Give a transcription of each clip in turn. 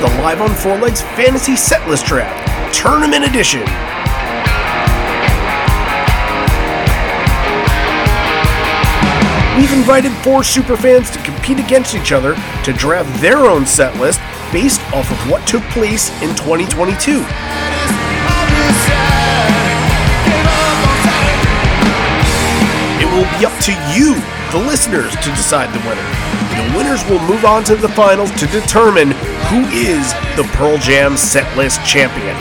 the Live on Four Legs Fantasy Setlist Trap Tournament Edition. We've invited four superfans to compete against each other to draft their own setlist based off of what took place in 2022. It will be up to you, the listeners, to decide the winner. The winners will move on to the finals to determine who is the Pearl Jam setlist champion.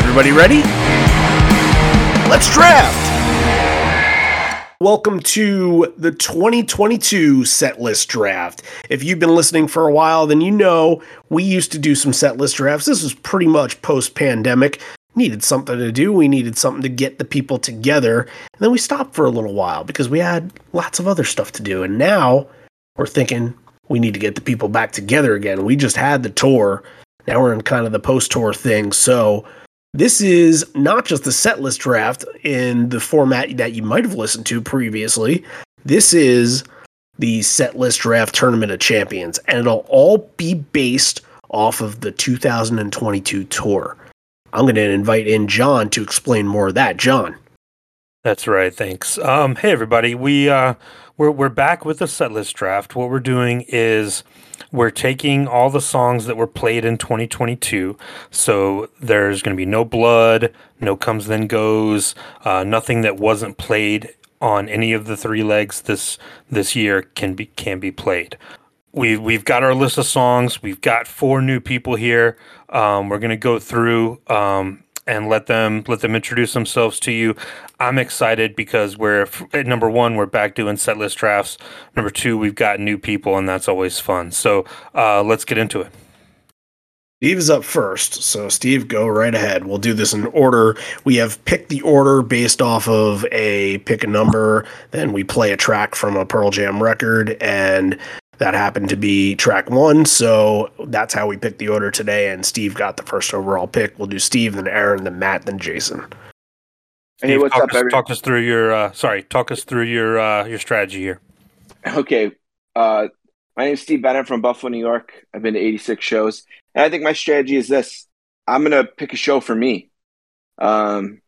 Everybody ready? Let's draft! Welcome to the 2022 set list draft. If you've been listening for a while, then you know we used to do some set list drafts. This was pretty much post pandemic. Needed something to do. We needed something to get the people together. And then we stopped for a little while because we had lots of other stuff to do. And now we're thinking we need to get the people back together again. We just had the tour. Now we're in kind of the post tour thing. So this is not just the setlist draft in the format that you might have listened to previously. This is the setlist draft tournament of champions, and it'll all be based off of the 2022 tour. I'm going to invite in John to explain more of that. John. That's right. Thanks. Um, hey everybody, we uh, we're we're back with the setlist draft. What we're doing is we're taking all the songs that were played in 2022. So there's going to be no blood, no comes then goes, uh, nothing that wasn't played on any of the three legs this this year can be can be played. We've we've got our list of songs. We've got four new people here. Um, we're going to go through. Um, and let them let them introduce themselves to you. I'm excited because we're number one, we're back doing set list drafts. Number two, we've got new people, and that's always fun. So uh, let's get into it. Steve is up first, so Steve, go right ahead. We'll do this in order. We have picked the order based off of a pick a number, then we play a track from a Pearl Jam record, and that happened to be track one, so that's how we picked the order today. And Steve got the first overall pick. We'll do Steve, then Aaron, then Matt, then Jason. Steve, hey, what's talk up, us, everybody? Talk us through your uh, sorry. Talk us through your uh, your strategy here. Okay, uh, my name is Steve Bennett from Buffalo, New York. I've been to 86 shows, and I think my strategy is this: I'm gonna pick a show for me. Um,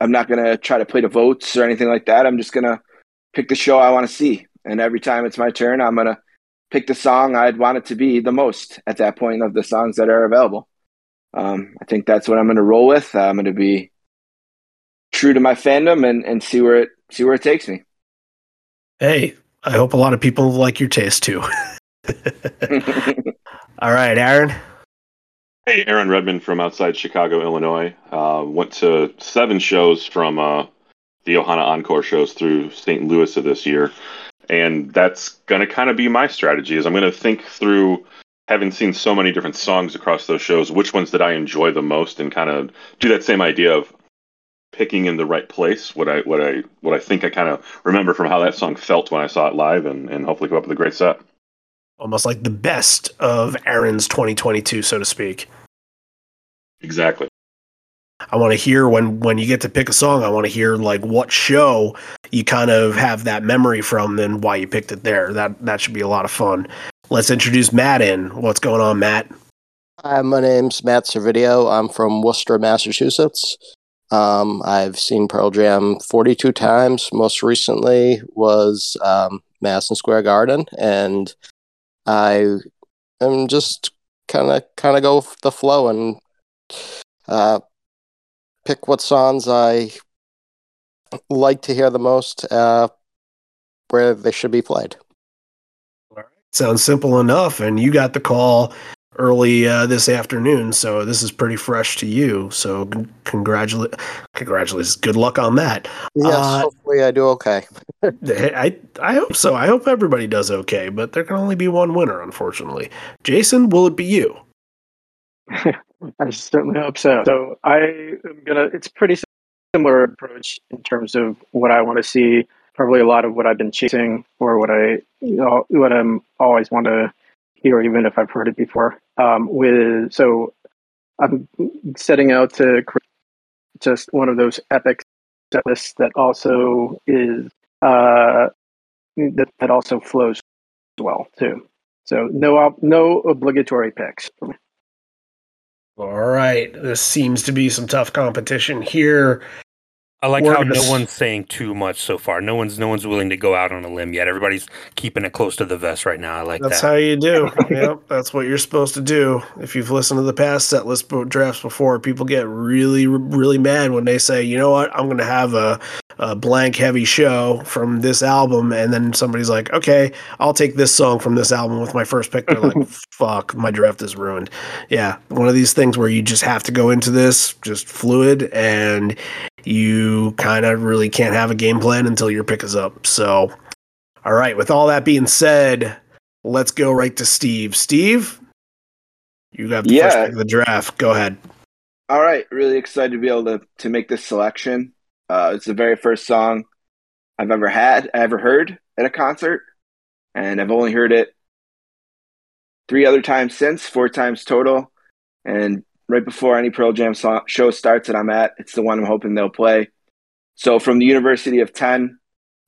I'm not gonna try to play the votes or anything like that. I'm just gonna pick the show I want to see, and every time it's my turn, I'm gonna pick the song I'd want it to be the most at that point of the songs that are available. Um, I think that's what I'm going to roll with. I'm going to be true to my fandom and, and see where it see where it takes me. Hey, I hope a lot of people like your taste too. All right, Aaron. Hey, Aaron Redmond from outside Chicago, Illinois. Uh, went to seven shows from uh, the Ohana Encore shows through St. Louis of this year and that's going to kind of be my strategy is i'm going to think through having seen so many different songs across those shows which ones did i enjoy the most and kind of do that same idea of picking in the right place what i what i what i think i kind of remember from how that song felt when i saw it live and, and hopefully come up with a great set. Almost like the best of aaron's 2022 so to speak. Exactly I want to hear when when you get to pick a song. I want to hear like what show you kind of have that memory from, and why you picked it there. That that should be a lot of fun. Let's introduce Matt in. What's going on, Matt? Hi, my name's Matt Servideo. I'm from Worcester, Massachusetts. Um, I've seen Pearl Jam 42 times. Most recently was um, Madison Square Garden, and I am just kind of kind of go with the flow and uh, pick what songs I like to hear the most, uh, where they should be played. All right. Sounds simple enough. And you got the call early uh, this afternoon, so this is pretty fresh to you. So congratulate, congratulations, good luck on that. Yes, uh, hopefully I do okay. I I hope so. I hope everybody does okay, but there can only be one winner, unfortunately. Jason, will it be you? I certainly hope so. So I am gonna. It's pretty similar approach in terms of what I want to see. Probably a lot of what I've been chasing, or what I, you know, what I'm always want to hear, even if I've heard it before. Um, with so, I'm setting out to create just one of those epic set lists that also is uh, that that also flows well too. So no no obligatory picks. All right, this seems to be some tough competition here. I like how no one's saying too much so far. No one's no one's willing to go out on a limb yet. Everybody's keeping it close to the vest right now. I like that. That's that. how you do. yep, that's what you're supposed to do. If you've listened to the past set list drafts before, people get really, really mad when they say, "You know what? I'm going to have a, a blank heavy show from this album," and then somebody's like, "Okay, I'll take this song from this album with my first pick." They're like, "Fuck, my draft is ruined." Yeah, one of these things where you just have to go into this just fluid and you kind of really can't have a game plan until your pick is up. So, all right, with all that being said, let's go right to Steve. Steve, you got the Yeah. first pick of the draft. Go ahead. All right, really excited to be able to to make this selection. Uh, it's the very first song I've ever had, I ever heard at a concert, and I've only heard it three other times since, four times total. And right before any Pearl Jam show starts that I'm at, it's the one I'm hoping they'll play. So from the University of Ten,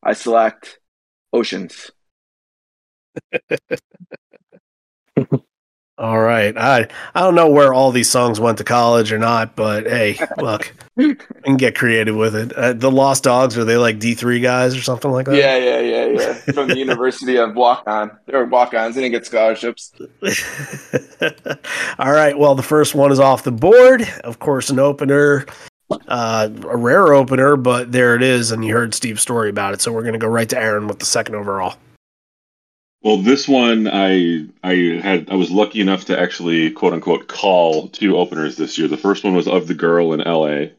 I select Oceans. All right. I I don't know where all these songs went to college or not, but hey, look, can get creative with it. Uh, the Lost Dogs are they like D three guys or something like that? Yeah, yeah, yeah, yeah. From the University of Walk On. They were walk ons, they didn't get scholarships. All right. Well, the first one is off the board. Of course, an opener, uh, a rare opener, but there it is. And you heard Steve's story about it. So we're going to go right to Aaron with the second overall. Well, this one I I had I was lucky enough to actually quote unquote call two openers this year. The first one was of the girl in L.A.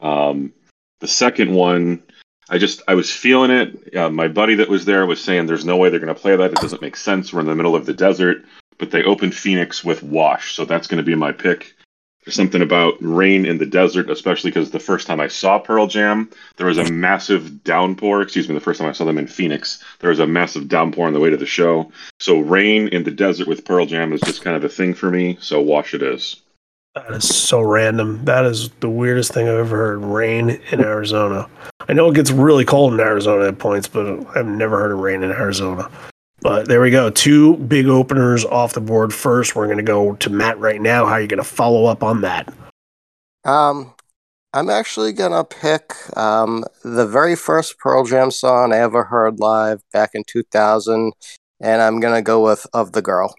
Um, the second one, I just I was feeling it. Uh, my buddy that was there was saying, "There's no way they're going to play that. It doesn't make sense. We're in the middle of the desert." But they opened Phoenix with Wash, so that's going to be my pick. There's something about rain in the desert, especially because the first time I saw Pearl Jam, there was a massive downpour. Excuse me, the first time I saw them in Phoenix, there was a massive downpour on the way to the show. So rain in the desert with Pearl Jam is just kind of a thing for me. So Wash it is. That is so random. That is the weirdest thing I've ever heard. Rain in Arizona. I know it gets really cold in Arizona at points, but I've never heard of rain in Arizona. But there we go. Two big openers off the board first. We're going to go to Matt right now. How are you going to follow up on that? Um, I'm actually gonna pick um, the very first Pearl Jam song I ever heard live back in 2000, and I'm gonna go with "Of the Girl."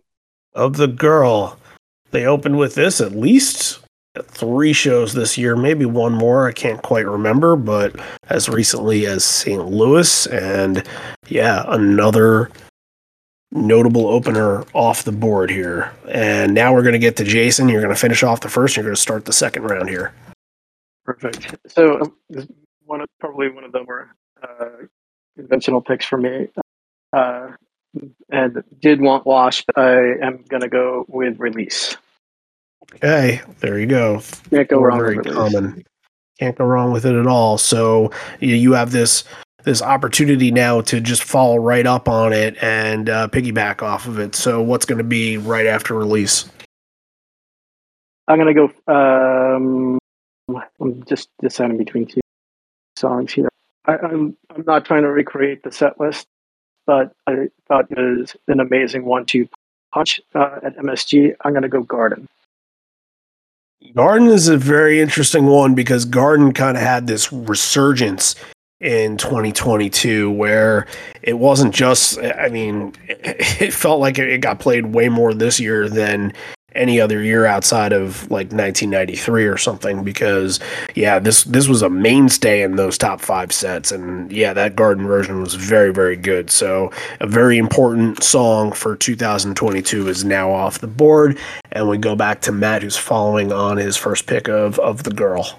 Of the girl, they opened with this at least three shows this year, maybe one more. I can't quite remember, but as recently as St. Louis. And yeah, another notable opener off the board here. And now we're going to get to Jason. You're going to finish off the first. You're going to start the second round here. Perfect. So um, one of probably one of the more uh, conventional picks for me. Uh, and did want Wash, but I am gonna go with Release. Okay, there you go. Can't go wrong very common. Can't go wrong with it at all. So you, you have this this opportunity now to just follow right up on it and uh, piggyback off of it. So what's going to be right after release? I'm gonna go. Um, I'm just deciding between two songs here. I, I'm I'm not trying to recreate the set list, but I thought it was an amazing one-two punch uh, at MSG. I'm gonna go Garden. Garden is a very interesting one because Garden kind of had this resurgence in 2022 where it wasn't just I mean it felt like it got played way more this year than any other year outside of like 1993 or something because yeah this this was a mainstay in those top 5 sets. And yeah that Garden version was very very good. So a very important song for 2022 is now off the board. And we go back to Matt who's following on his first pick of of the girl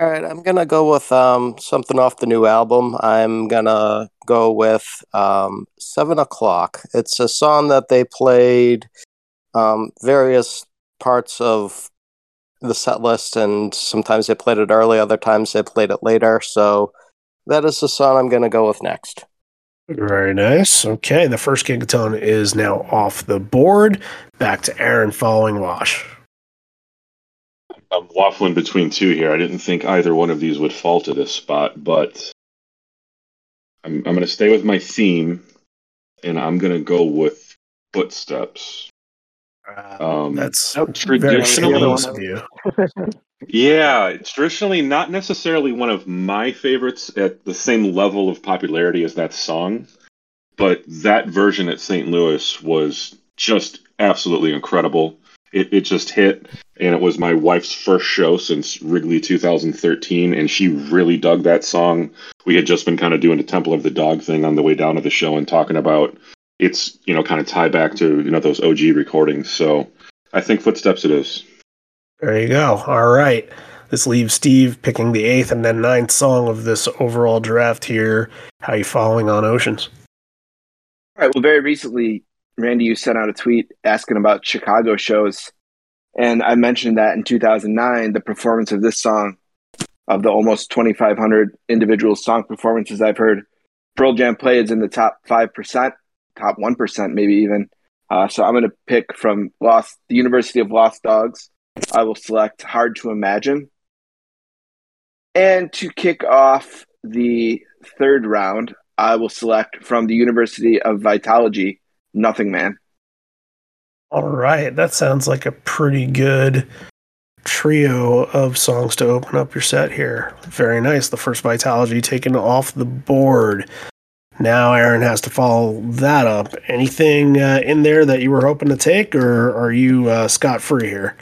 All right, I'm gonna go with um, something off the new album. I'm gonna go with um, Seven O'clock. It's a song that they played um, various parts of the set list, and sometimes they played it early, other times they played it later. So that is the song I'm gonna go with next. Very nice. Okay, the first Gigaton is now off the board. Back to Aaron following Wash. I'm waffling between two here. I didn't think either one of these would fall to this spot, but I'm I'm going to stay with my theme, and I'm going to go with footsteps. Um, That's Nope. Traditionally- shameless of you. Yeah, traditionally not necessarily one of my favorites at the same level of popularity as that song, but that version at St. Louis was just absolutely incredible. It, it just hit, and it was my wife's first show since Wrigley 2013, and she really dug that song. We had just been kind of doing a Temple of the Dog thing on the way down to the show and talking about its, you know, kind of tie back to, you know, those OG recordings. So I think Footsteps it is. There you go. All right. This leaves Steve picking the eighth and then ninth song of this overall draft here. How you following on Oceans? All right. Well, very recently, Randy, you sent out a tweet asking about Chicago shows. And I mentioned that in 2009, the performance of this song, of the almost 2,500 individual song performances I've heard, Pearl Jam play is in the top 5%, top 1%, maybe even. Uh, so I'm going to pick from Lost, the University of Lost Dogs. I will select Hard to Imagine. And to kick off the third round, I will select from the University of Vitalogy, Nothing Man. All right. That sounds like a pretty good trio of songs to open up your set here. Very nice. The first Vitalogy taken off the board. Now Aaron has to follow that up. Anything uh, in there that you were hoping to take, or are you uh, scot free here?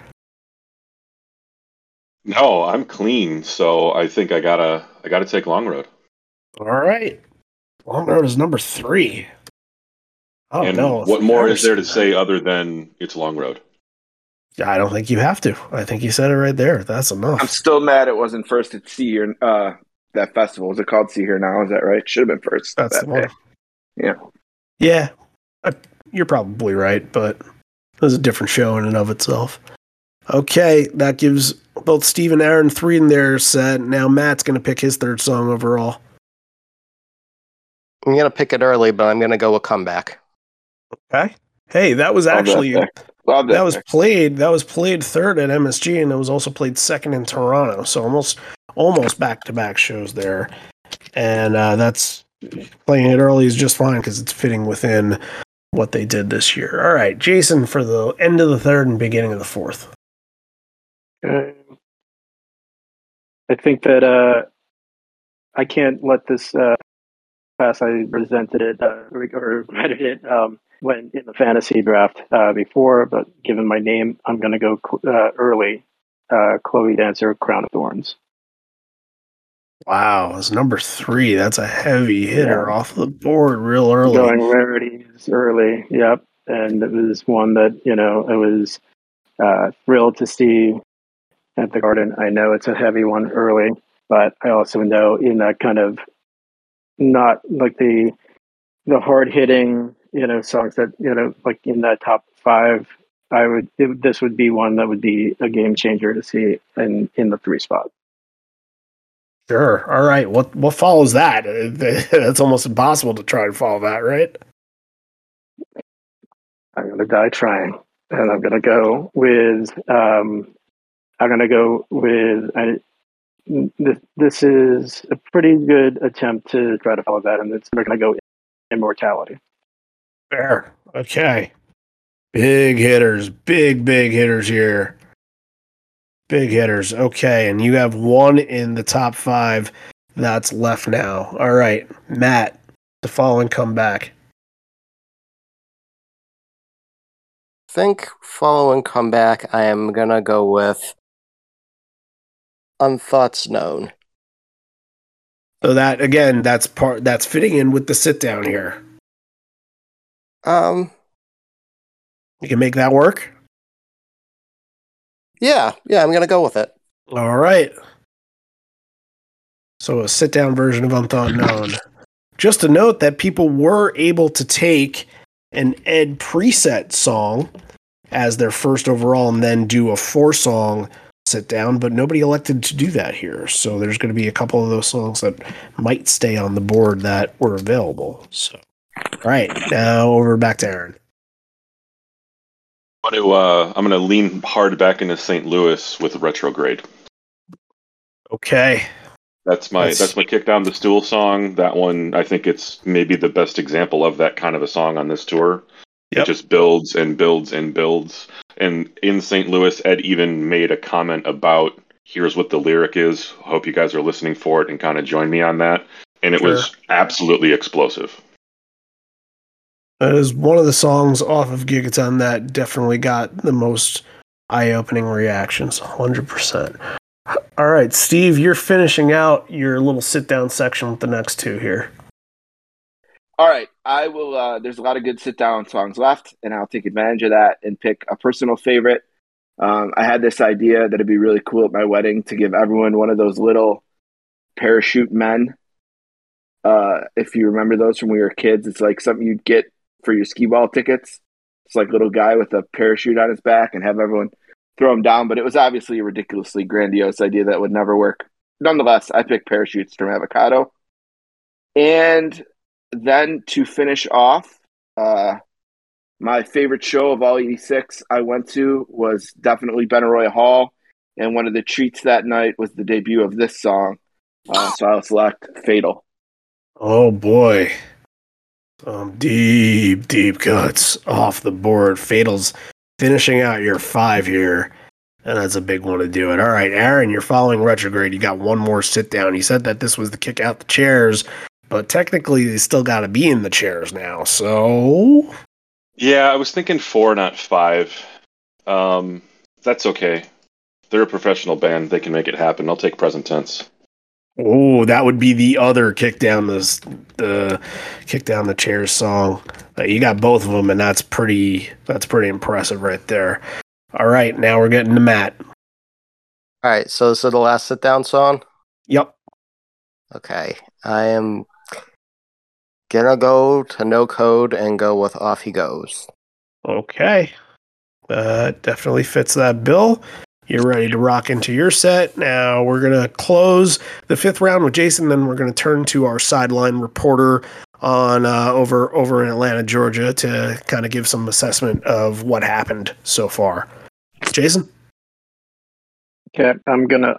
No, I'm clean, so I think I gotta I gotta take Long Road. All right. Long Road is number three. Oh and no! what more is there to Embarrassing. say other than it's a Long Road? I don't think you have to. I think you said it right there. That's enough. I'm still mad it wasn't first at Sea Hear, uh, that festival. Is it called Sea Hear Now? Is that right? Should have been first. That's that the one. Yeah. Yeah, uh, you're probably right, but it was a different show in and of itself. Okay, that gives both Steve and Aaron three in their set. Now Matt's going to pick his third song overall. I'm gonna pick it early, but I'm gonna go with comeback. Okay. Hey, that was Love that actually. Love that. that was pick. played. That was played third at MSG, and it was also played second in Toronto. So almost almost back to back shows there, and uh, that's playing it early is just fine because it's fitting within what they did this year. All right, Jason for the end of the third and beginning of the fourth. Uh, I think that uh, I can't let this uh, pass. I presented it uh, or or read it um, when in the fantasy draft uh, before, but given my name, I'm going to go uh, early. Uh, Chloe Dancer, Crown of Thorns. Wow, it's number three. That's a heavy hitter Yeah. off the board real early. Going rarities early, yep. And it was one that you know I was uh, thrilled to see at the Garden. I know it's a heavy one early, but I also know in that kind of not like the the hard hitting you know songs that you know like in that top five. I would it, this would be one that would be a game changer to see in in the three spot. Sure. All right. What what follows that? It's almost impossible to try and follow that, right? I'm gonna die trying, and I'm gonna go with. Um, I'm gonna go with. I, this, this is a pretty good attempt to try to follow that, and it's we're gonna go immortality. Fair. Okay. Big hitters. Big, big hitters here. Big hitters. Okay. And you have one in the top five that's left now. All right. Matt, the following comeback. think following comeback, I am gonna go with Unthoughts Known. So that again, that's part that's fitting in with the sit down here. Um, You can make that work. yeah, yeah, I'm gonna go with it. All right. So a sit down version of Unthought Known. Just to note that people were able to take an Ed preset song as their first overall and then do a four song sit down, but nobody elected to do that here. So there's going to be a couple of those songs that might stay on the board that were available. So, all right, now over back to Aaron. I'm going to uh, I'm to lean hard back into St. Louis with retrograde. Okay. That's my That's- that's, my kick down the stool song. That one I think it's maybe the best example of that kind of a song on this tour. Yep. It just builds and builds and builds. And in St. Louis, Ed even made a comment about here's what the lyric is. Hope you guys are listening for it and kind of join me on that. And it was absolutely explosive. That is one of the songs off of Gigaton that definitely got the most eye opening reactions. 100%. All right, Steve, you're finishing out your little sit down section with the next two here. All right, I will. Uh, there's a lot of good sit down songs left, and I'll take advantage of that and pick a personal favorite. Um, I had this idea that it'd be really cool at my wedding to give everyone one of those little parachute men. Uh, if you remember those from when we were kids, it's like something you'd get for your skee ball tickets. It's like a little guy with a parachute on his back and have everyone throw him down. But it was obviously a ridiculously grandiose idea that would never work. Nonetheless, I picked parachutes from Avocado. And then to finish off, uh, my favorite show of all 86 I went to was definitely Benaroya Hall. And one of the treats that night was the debut of this song. Uh, so I'll select Fatal. Oh boy. Some deep, deep cuts off the board. Fatal's finishing out your five here. And that's a big one to do it. All right, Aaron, you're following retrograde. You got one more sit down. You said that this was the kick out the chairs, but technically they still got to be in the chairs now. So Yeah, I was thinking four, not five. Um, that's okay. They're a professional band. They can make it happen. I'll take present tense. Oh, that would be the other kick down the the kick down the chairs song. Uh, you got both of them, and that's pretty that's pretty impressive right there. All right, now we're getting to Matt. All right, so this is the last sit down song. Yep. Okay, I am gonna go to no code and go with off he goes. Okay. Uh, definitely fits that bill. You're ready to rock into your set. Now we're gonna close the fifth round with Jason. Then we're gonna turn to our sideline reporter on uh, over over in Atlanta, Georgia, to kind of give some assessment of what happened so far. Jason. Okay, I'm gonna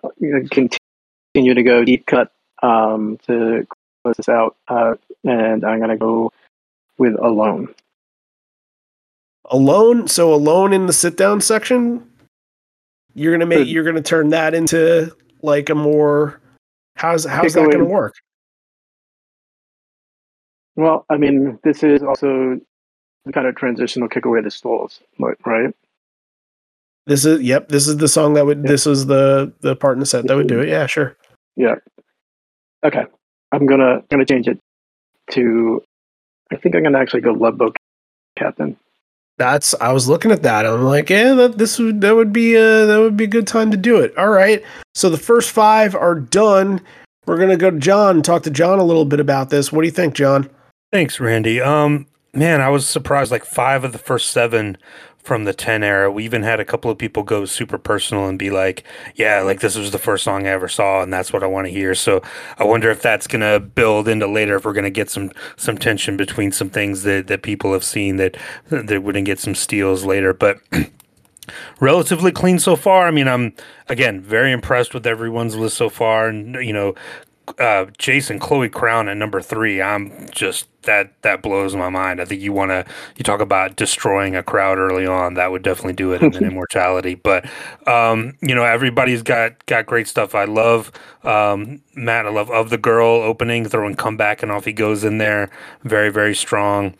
continue to go deep cut um, to close this out, uh, and I'm gonna go with alone. alone so alone in the sit down section you're gonna make you're gonna turn that into like a more how's how's that gonna work Well, I mean, this is also kind of transitional kick away the stalls, right? this is yep this is the song that would this is the the part in the set that would do it yeah sure Yeah. Okay, I'm gonna gonna change it to. I think I'm gonna actually go Love Boat Captain. That's i was looking at that. I'm like yeah that this would that would be uh that would be a good time to do it. All right. So the first five are done. We're gonna go to john and talk to john a little bit about this. What do you think john? Thanks, Randy. Um, man, I was surprised. Like five of the first seven from the ten era. We even had a couple of people go super personal and be like, "Yeah, like this was the first song I ever saw, and that's what I want to hear." So I wonder if that's gonna build into later. If we're gonna get some some tension between some things that that people have seen that that wouldn't get some steals later, but. relatively clean so far. I mean, I'm again very impressed with everyone's list so far, and you know, uh, Jason Chloe Crown at number three. I'm just that that blows my mind. I think you want to you talk about destroying a crowd early on. That would definitely do it, and immortality. But um, you know, everybody's got got great stuff. I love um, Matt. I love of the girl opening, throwing comeback, and off he goes in there. Very very strong.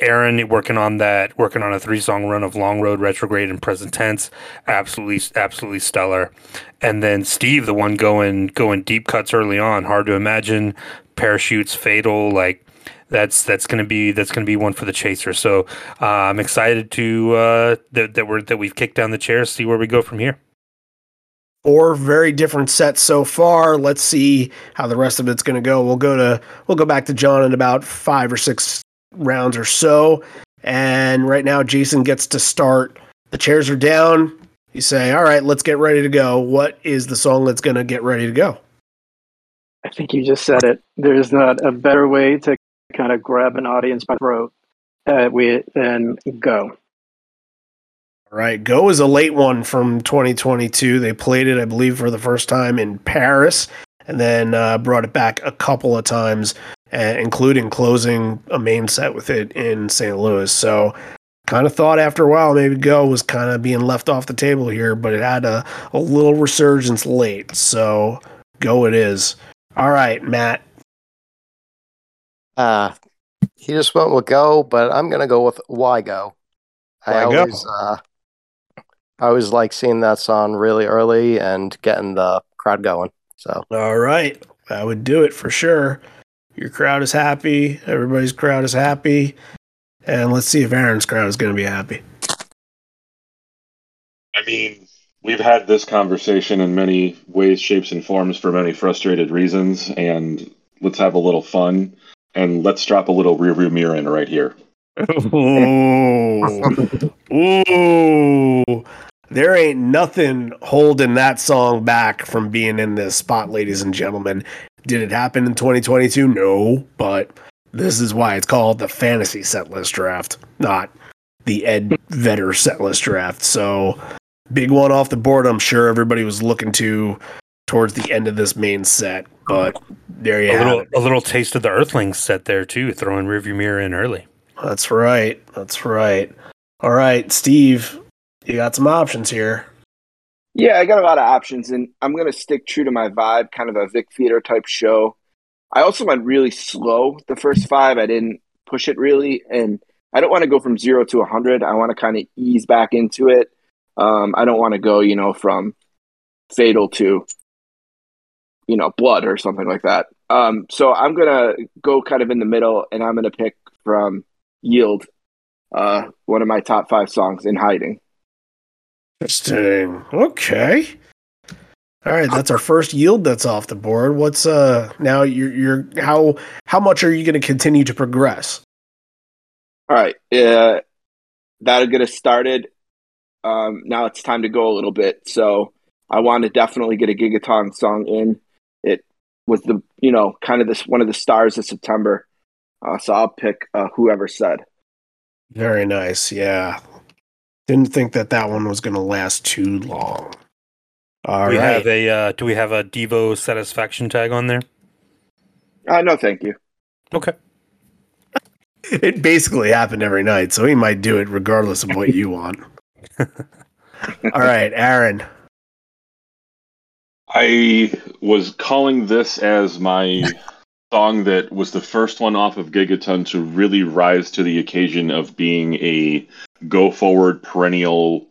Aaron working on that, working on a three song run of Long Road, Retrograde, and Present Tense, absolutely, absolutely stellar. And then Steve, the one going going deep cuts early on, hard to imagine, parachutes, fatal, like that's that's gonna be that's gonna be one for the chaser. So uh, I'm excited to uh, that that we're that we've kicked down the chair, see where we go from here. four very different sets so far. Let's see how the rest of it's to go. We'll go to we'll go back to John in about five or six rounds or so. And right now, Jason gets to start. The chairs are down. You say, "All right, let's get ready to go." What is the song that's going to get ready to go? I think you just said it. There's not a better way to kind of grab an audience by the throat uh, we, than go. All right, Go is a late one from 2022. They played it, I believe, for the first time in Paris, and then uh, brought it back a couple of times, including closing a main set with it in St. Louis. So, kind of thought after a while maybe Go was kind of being left off the table here, but it had a, a little resurgence late. So, Go it is. All right, Matt. Uh, he just went with go, but I'm gonna go with why go. I Why Go? always, uh, I always like seeing that song really early and getting the crowd going. So All right. That would do it for sure. Your crowd is happy. Everybody's crowd is happy. And let's see if Aaron's crowd is going to be happy. I mean, we've had this conversation in many ways, shapes, and forms for many frustrated reasons, and let's have a little fun and let's drop a little rearview mirror in right here. Ooh. Ooh. There ain't nothing holding that song back from being in this spot, ladies and gentlemen. Did it happen in 2022? No, but this is why it's called the fantasy set list draft, not the Ed Vedder set list draft. So, big one off the board. I'm sure everybody was looking to towards the end of this main set, but there you A have little, it. a little taste of the Earthlings set there too, throwing rearview mirror in early. That's right. That's right. All right, Steve, you got some options here. Yeah, I got a lot of options, and I'm going to stick true to my vibe, kind of a Vic Theater type show. I also went really slow the first five. I didn't push it really, and I don't want to go from zero to 100. I want to kind of ease back into it. Um, I don't want to go, you know, from fatal to, you know, blood or something like that. Um, so I'm going to go kind of in the middle, and I'm going to pick from Yield, uh, one of my top five songs, In Hiding. Interesting. Okay. All right, that's our first yield that's off the board. What's uh now you're you're how how much are you going to continue to progress? All right. Uh, that'll get us started. Um, now it's time to go a little bit. So I want to definitely get a Gigaton song in. It was the, you know, kind of this one of the stars of September. Uh, so I'll pick uh, whoever said. Very nice. Yeah. Didn't think that that one was going to last too long. All we right. have a uh, do we have a Devo satisfaction tag on there? Uh, no, thank you. Okay. It basically happened every night, so he might do it regardless of what you want. All right, Aaron. I was calling this as my song that was the first one off of Gigaton to really rise to the occasion of being a go forward perennial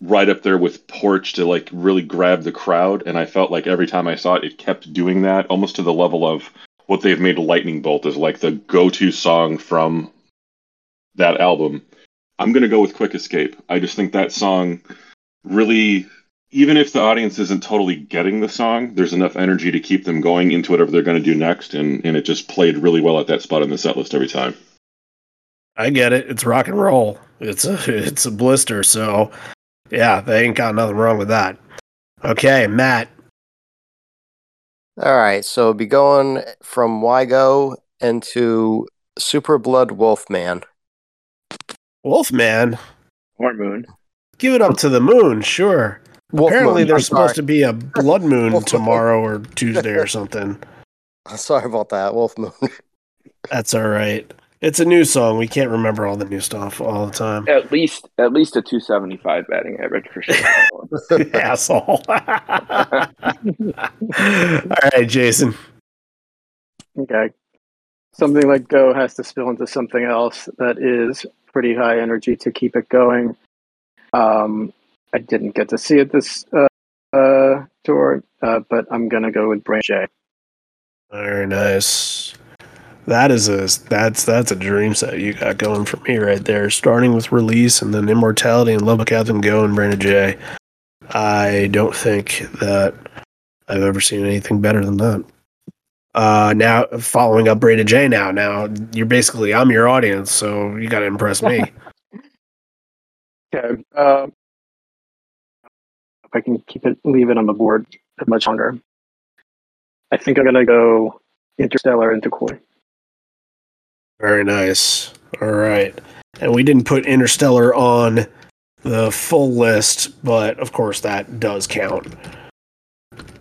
right up there with Porch to like really grab the crowd and I felt like every time I saw it it kept doing that almost to the level of what they've made Lightning Bolt as like the go-to song from that album. I'm going to go with Quick Escape. I just think that song really even if the audience isn't totally getting the song, there's enough energy to keep them going into whatever they're going to do next, and, and it just played really well at that spot in the set list every time. I get it. It's rock and roll. It's a it's a blister, so yeah, they ain't got nothing wrong with that. Okay, Matt. all right, so be going from why go into Super Blood Wolfman. Wolfman, Or Moon. give it up to the moon, sure. Wolf Apparently, Moon, there's I'm sorry. supposed to be a blood moon Moon. tomorrow or Tuesday or something. Sorry about that, Wolf Moon. That's all right. It's a new song. We can't remember all the new stuff all the time. At least, at least a 275 batting average for sure. Asshole. all right, Jason. Okay. Something like Go has to spill into something else that is pretty high energy to keep it going. Um, I didn't get to see it this uh, uh, tour, uh, but I'm gonna go with Brain J. Very nice. That is a that's that's a dream set you got going for me right there. Starting with release and then immortality and love of Captain Go and Brain of J. I don't think that I've ever seen anything better than that. Uh, now following up Brain of J. Now, now you're basically I'm your audience, so you got to impress me. Okay. Um, I can keep it, leave it on the board much longer. I think I'm gonna go Interstellar into Koi. Very nice. All right. And we didn't put Interstellar on the full list, but of course that does count.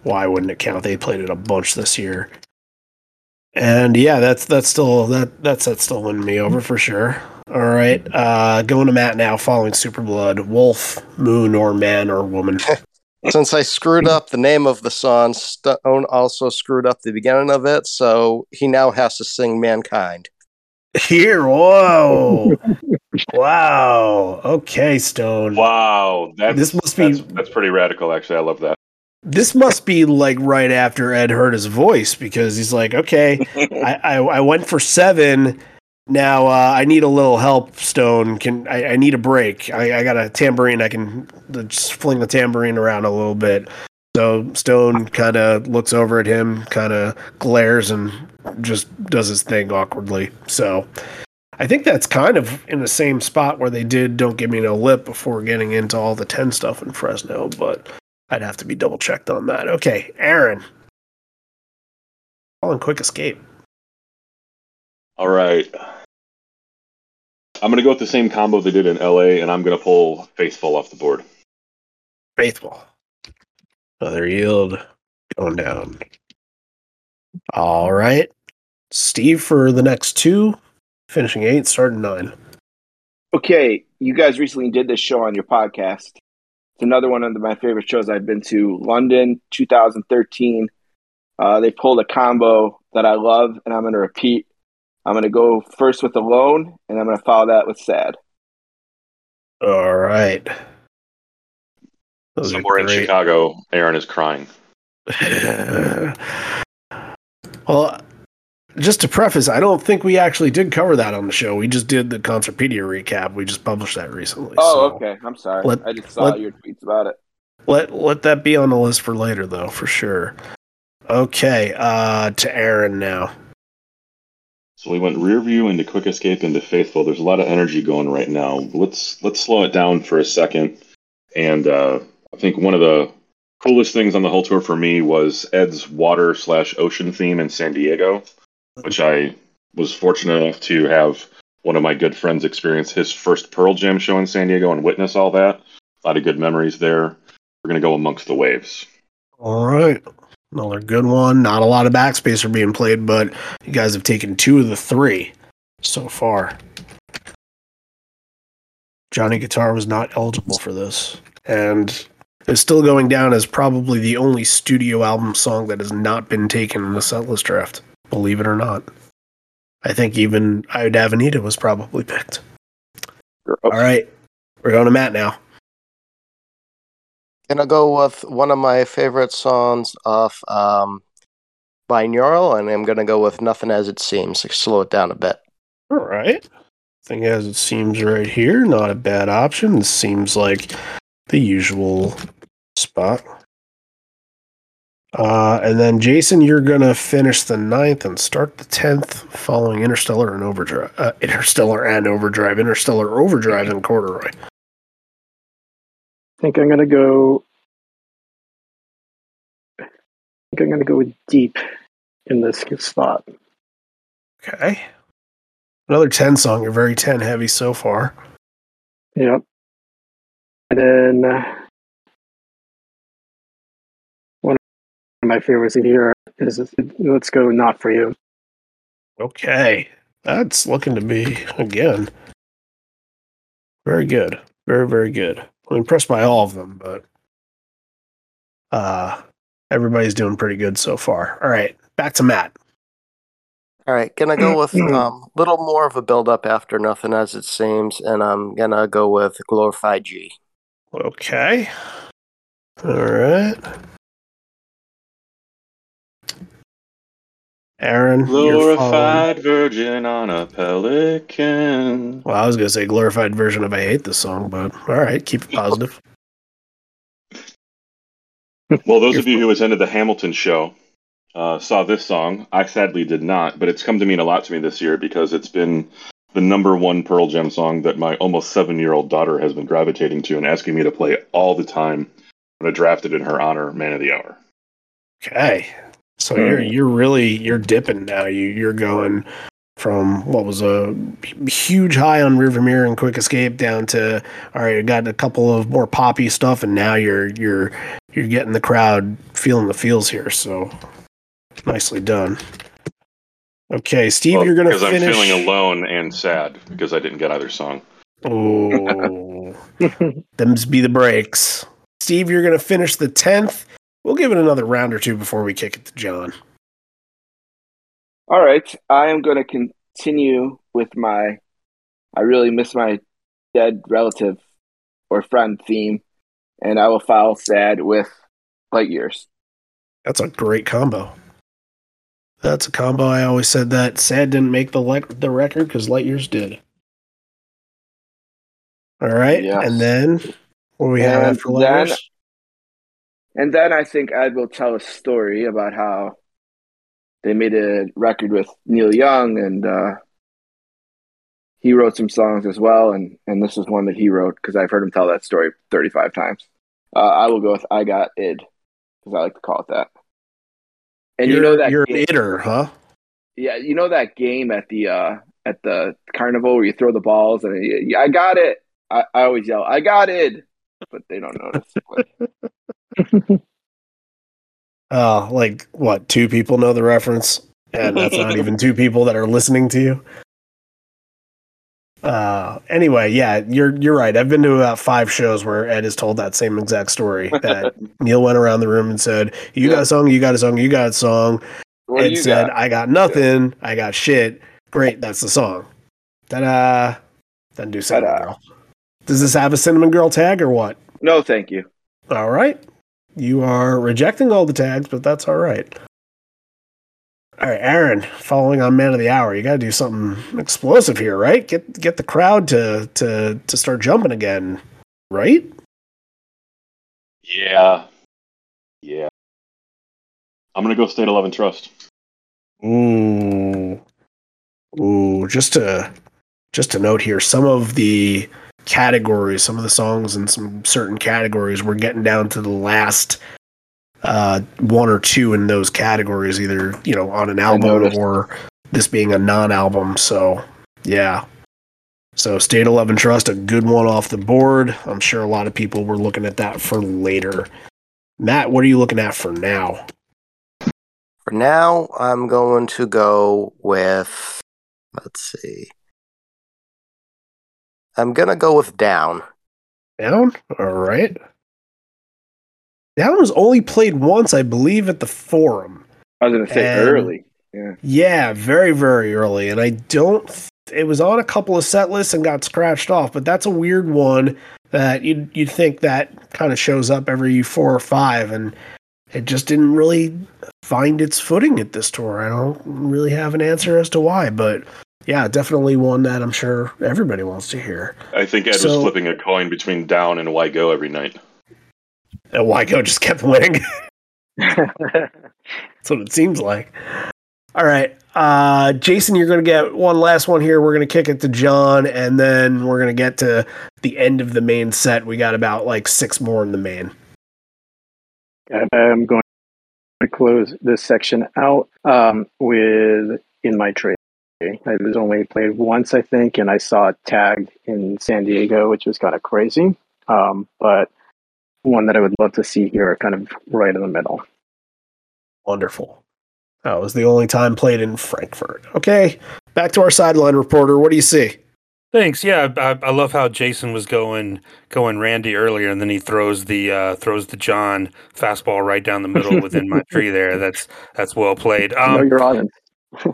Why wouldn't it count? They played it a bunch this year. And yeah, that's that's still that that's that's still winning me over for sure. All right, uh, going to Matt now. Following Super Blood, Wolf, Moon, or Man or Woman. Since I screwed up the name of the song, Stone also screwed up the beginning of it, so he now has to sing Mankind. Here, whoa, wow. Okay, Stone. Wow, that's, This must be- that's, that's pretty radical. Actually, I love that. This must be like right after Ed heard his voice because he's like, okay, I, I, I went for seven. Now uh, I need a little help, Stone. Can I, I need a break? I, I got a tambourine. I can just fling the tambourine around a little bit. So Stone kind of looks over at him, kind of glares, and just does his thing awkwardly. So I think that's kind of in the same spot where they did "Don't Give Me No Lip" before getting into all the ten stuff in Fresno, but I'd have to be double checked on that. Okay, Aaron, all calling quick escape. All right. I'm going to go with the same combo they did in LA, and I'm going to pull Faithful off the board. Faithful. Another yield going down. All right. Steve for the next two, finishing eight, starting nine. Okay, you guys recently did this show on your podcast. It's another one of my favorite shows I've been to. London, 2013. Uh, they pulled a combo that I love, and I'm going to repeat. I'm going to go first with Alone, and I'm going to follow that with Sad. All right. Those are Somewhere in. Chicago, Aaron is crying. well, just to preface, I don't think we actually did cover that on the show. We just did the Concertpedia recap. We just published that recently. Oh, so okay. I'm sorry. Let- I just saw let- your tweets about it. Let let that be on the list for later, though, for sure. Okay, uh, to Aaron now. So we went rear view into quick escape into faithful. There's a lot of energy going right now. Let's let's slow it down for a second. And uh, I think one of the coolest things on the whole tour for me was Ed's water slash ocean theme in San Diego, which I was fortunate enough to have one of my good friends experience his first Pearl Jam show in San Diego and witness all that. A lot of good memories there. We're gonna go amongst the waves. All right. Another good one. Not a lot of Backspacer being played, but you guys have taken two of the three so far. Johnny Guitar was not eligible for this, and is still going down as probably the only studio album song that has not been taken in the setlist draft. Believe it or not. I think even I Would Have Anita was probably picked. All right. We're going to Matt now. Gonna go with one of my favorite songs off um, binaural, and I'm gonna go with "Nothing as It Seems." Slow it down a bit. All right. Thing as it seems right here, not a bad option. Seems like the usual spot. Uh, and then Jason, you're gonna finish the ninth and start the tenth, following Interstellar and Overdrive. Uh, Interstellar and Overdrive. Interstellar Overdrive and Corduroy. I think I'm gonna go. I think I'm gonna go with deep in this spot. Okay. Another ten song. You're very ten heavy so far. Yep. And then uh, one of my favorites here is "Let's Go Not for You." Okay. That's looking to be again. Very good. Very, very good. I'm impressed by all of them, but uh everybody's doing pretty good so far. All right, back to Matt. All right, gonna go with a um, little more of a build up after "Nothing as It Seems," and I'm gonna go with "Glorified G." Okay. All right. Aaron, Glorified virgin on a pelican. Well, I was gonna say glorified version of I hate this song, but all right, keep it positive. Well, those of you who attended the Hamilton show uh, saw this song. I sadly did not, but it's come to mean a lot to me this year because it's been the number one Pearl Jam song that my almost seven year old daughter has been gravitating to and asking me to play all the time. when I drafted in her honor Man of the Hour. Okay. So hmm. you're you're really you're dipping now. You you're going from what was a huge high on Rearview Mirror and Quick Escape down to all right, got a couple of more poppy stuff, and now you're you're you're getting the crowd feeling the feels here. So nicely done. Okay, Steve, Well, you're gonna because finish. I'm feeling alone and sad because I didn't get either song. Oh, them's be the breaks. Steve, you're gonna finish the tenth. We'll give it another round or two before we kick it to John. All right, I am going to continue with my I really miss my dead relative or friend theme, and I will file sad with light years. That's a great combo. That's a combo. I always said that Sad didn't make the le- the record because Light Years did. All right, Yes. and then what do we have And after Light Years? And then I think Ed will tell a story about how they made a record with Neil Young, and uh, he wrote some songs as well. And, and this is one that he wrote because I've heard him tell that story 35 times. Uh, I will go with I Got Id because I like to call it that. And you're, you know that you're game, an itter, huh? yeah, you know that game at the uh, at the carnival where you throw the balls and you, I got it. I, I always yell, I got it, but they don't notice. But Oh, like what? Two people know the reference, and that's not even two people that are listening to you. Uh, anyway, yeah, you're you're right. I've been to about five shows where Ed has told that same exact story. That Neil went around the room and said, "You got a song, you got a song, you got a song." what Ed said, got? "I got nothing, I got shit." Great, that's the song. Ta-da! Then do cinnamon Ta-da. girl. Does this have a cinnamon girl tag or what? No, thank you. All right. You are rejecting all the tags, but that's all right. All right, Aaron, following on man of the hour, you got to do something explosive here, right? Get get the crowd to to to start jumping again, right? Yeah. Yeah. I'm gonna go State of Love and Trust. Ooh. Ooh, just to just to note here, some of the categories, some of the songs in some certain categories, we're getting down to the last uh one or two in those categories, either, you know, on an album or this being a non-album. So yeah. So State of Love and Trust, a good one off the board. I'm sure a lot of people were looking at that for later. Matt, what are you looking at for now? For now, I'm going to go with. Let's see. I'm gonna go with down. Down? All right. Down was only played once, I believe, at the forum. I was going to say And- early. Yeah. Yeah, very, very early. And I don't. th- It was on a couple of set lists and got scratched off, but that's a weird one that you'd, you'd think that kind of shows up every four or five, and it just didn't really find its footing at this tour. I don't really have an answer as to why, but yeah, definitely one that I'm sure everybody wants to hear. I think Ed So- was flipping a coin between down and why go every night. And Why Go just kept winning. That's what it seems like. All right. Uh, Jason, you're going to get one last one here. We're going to kick it to John, and then we're going to get to the end of the main set. We got about like six more in the main. I'm going to close this section out um, with In My Tree. I was only played once, I think, and I saw it tagged in San Diego, which was kind of crazy. Um, but one that I would love to see here, kind of right in the middle. Wonderful. That was the only time played in Frankfurt. Okay. Back to our sideline reporter. What do you see? Thanks. Yeah, I, I love how Jason was going going Randy earlier, and then he throws the uh, throws the John fastball right down the middle within my tree. There, that's that's well played. no, Um, you're on.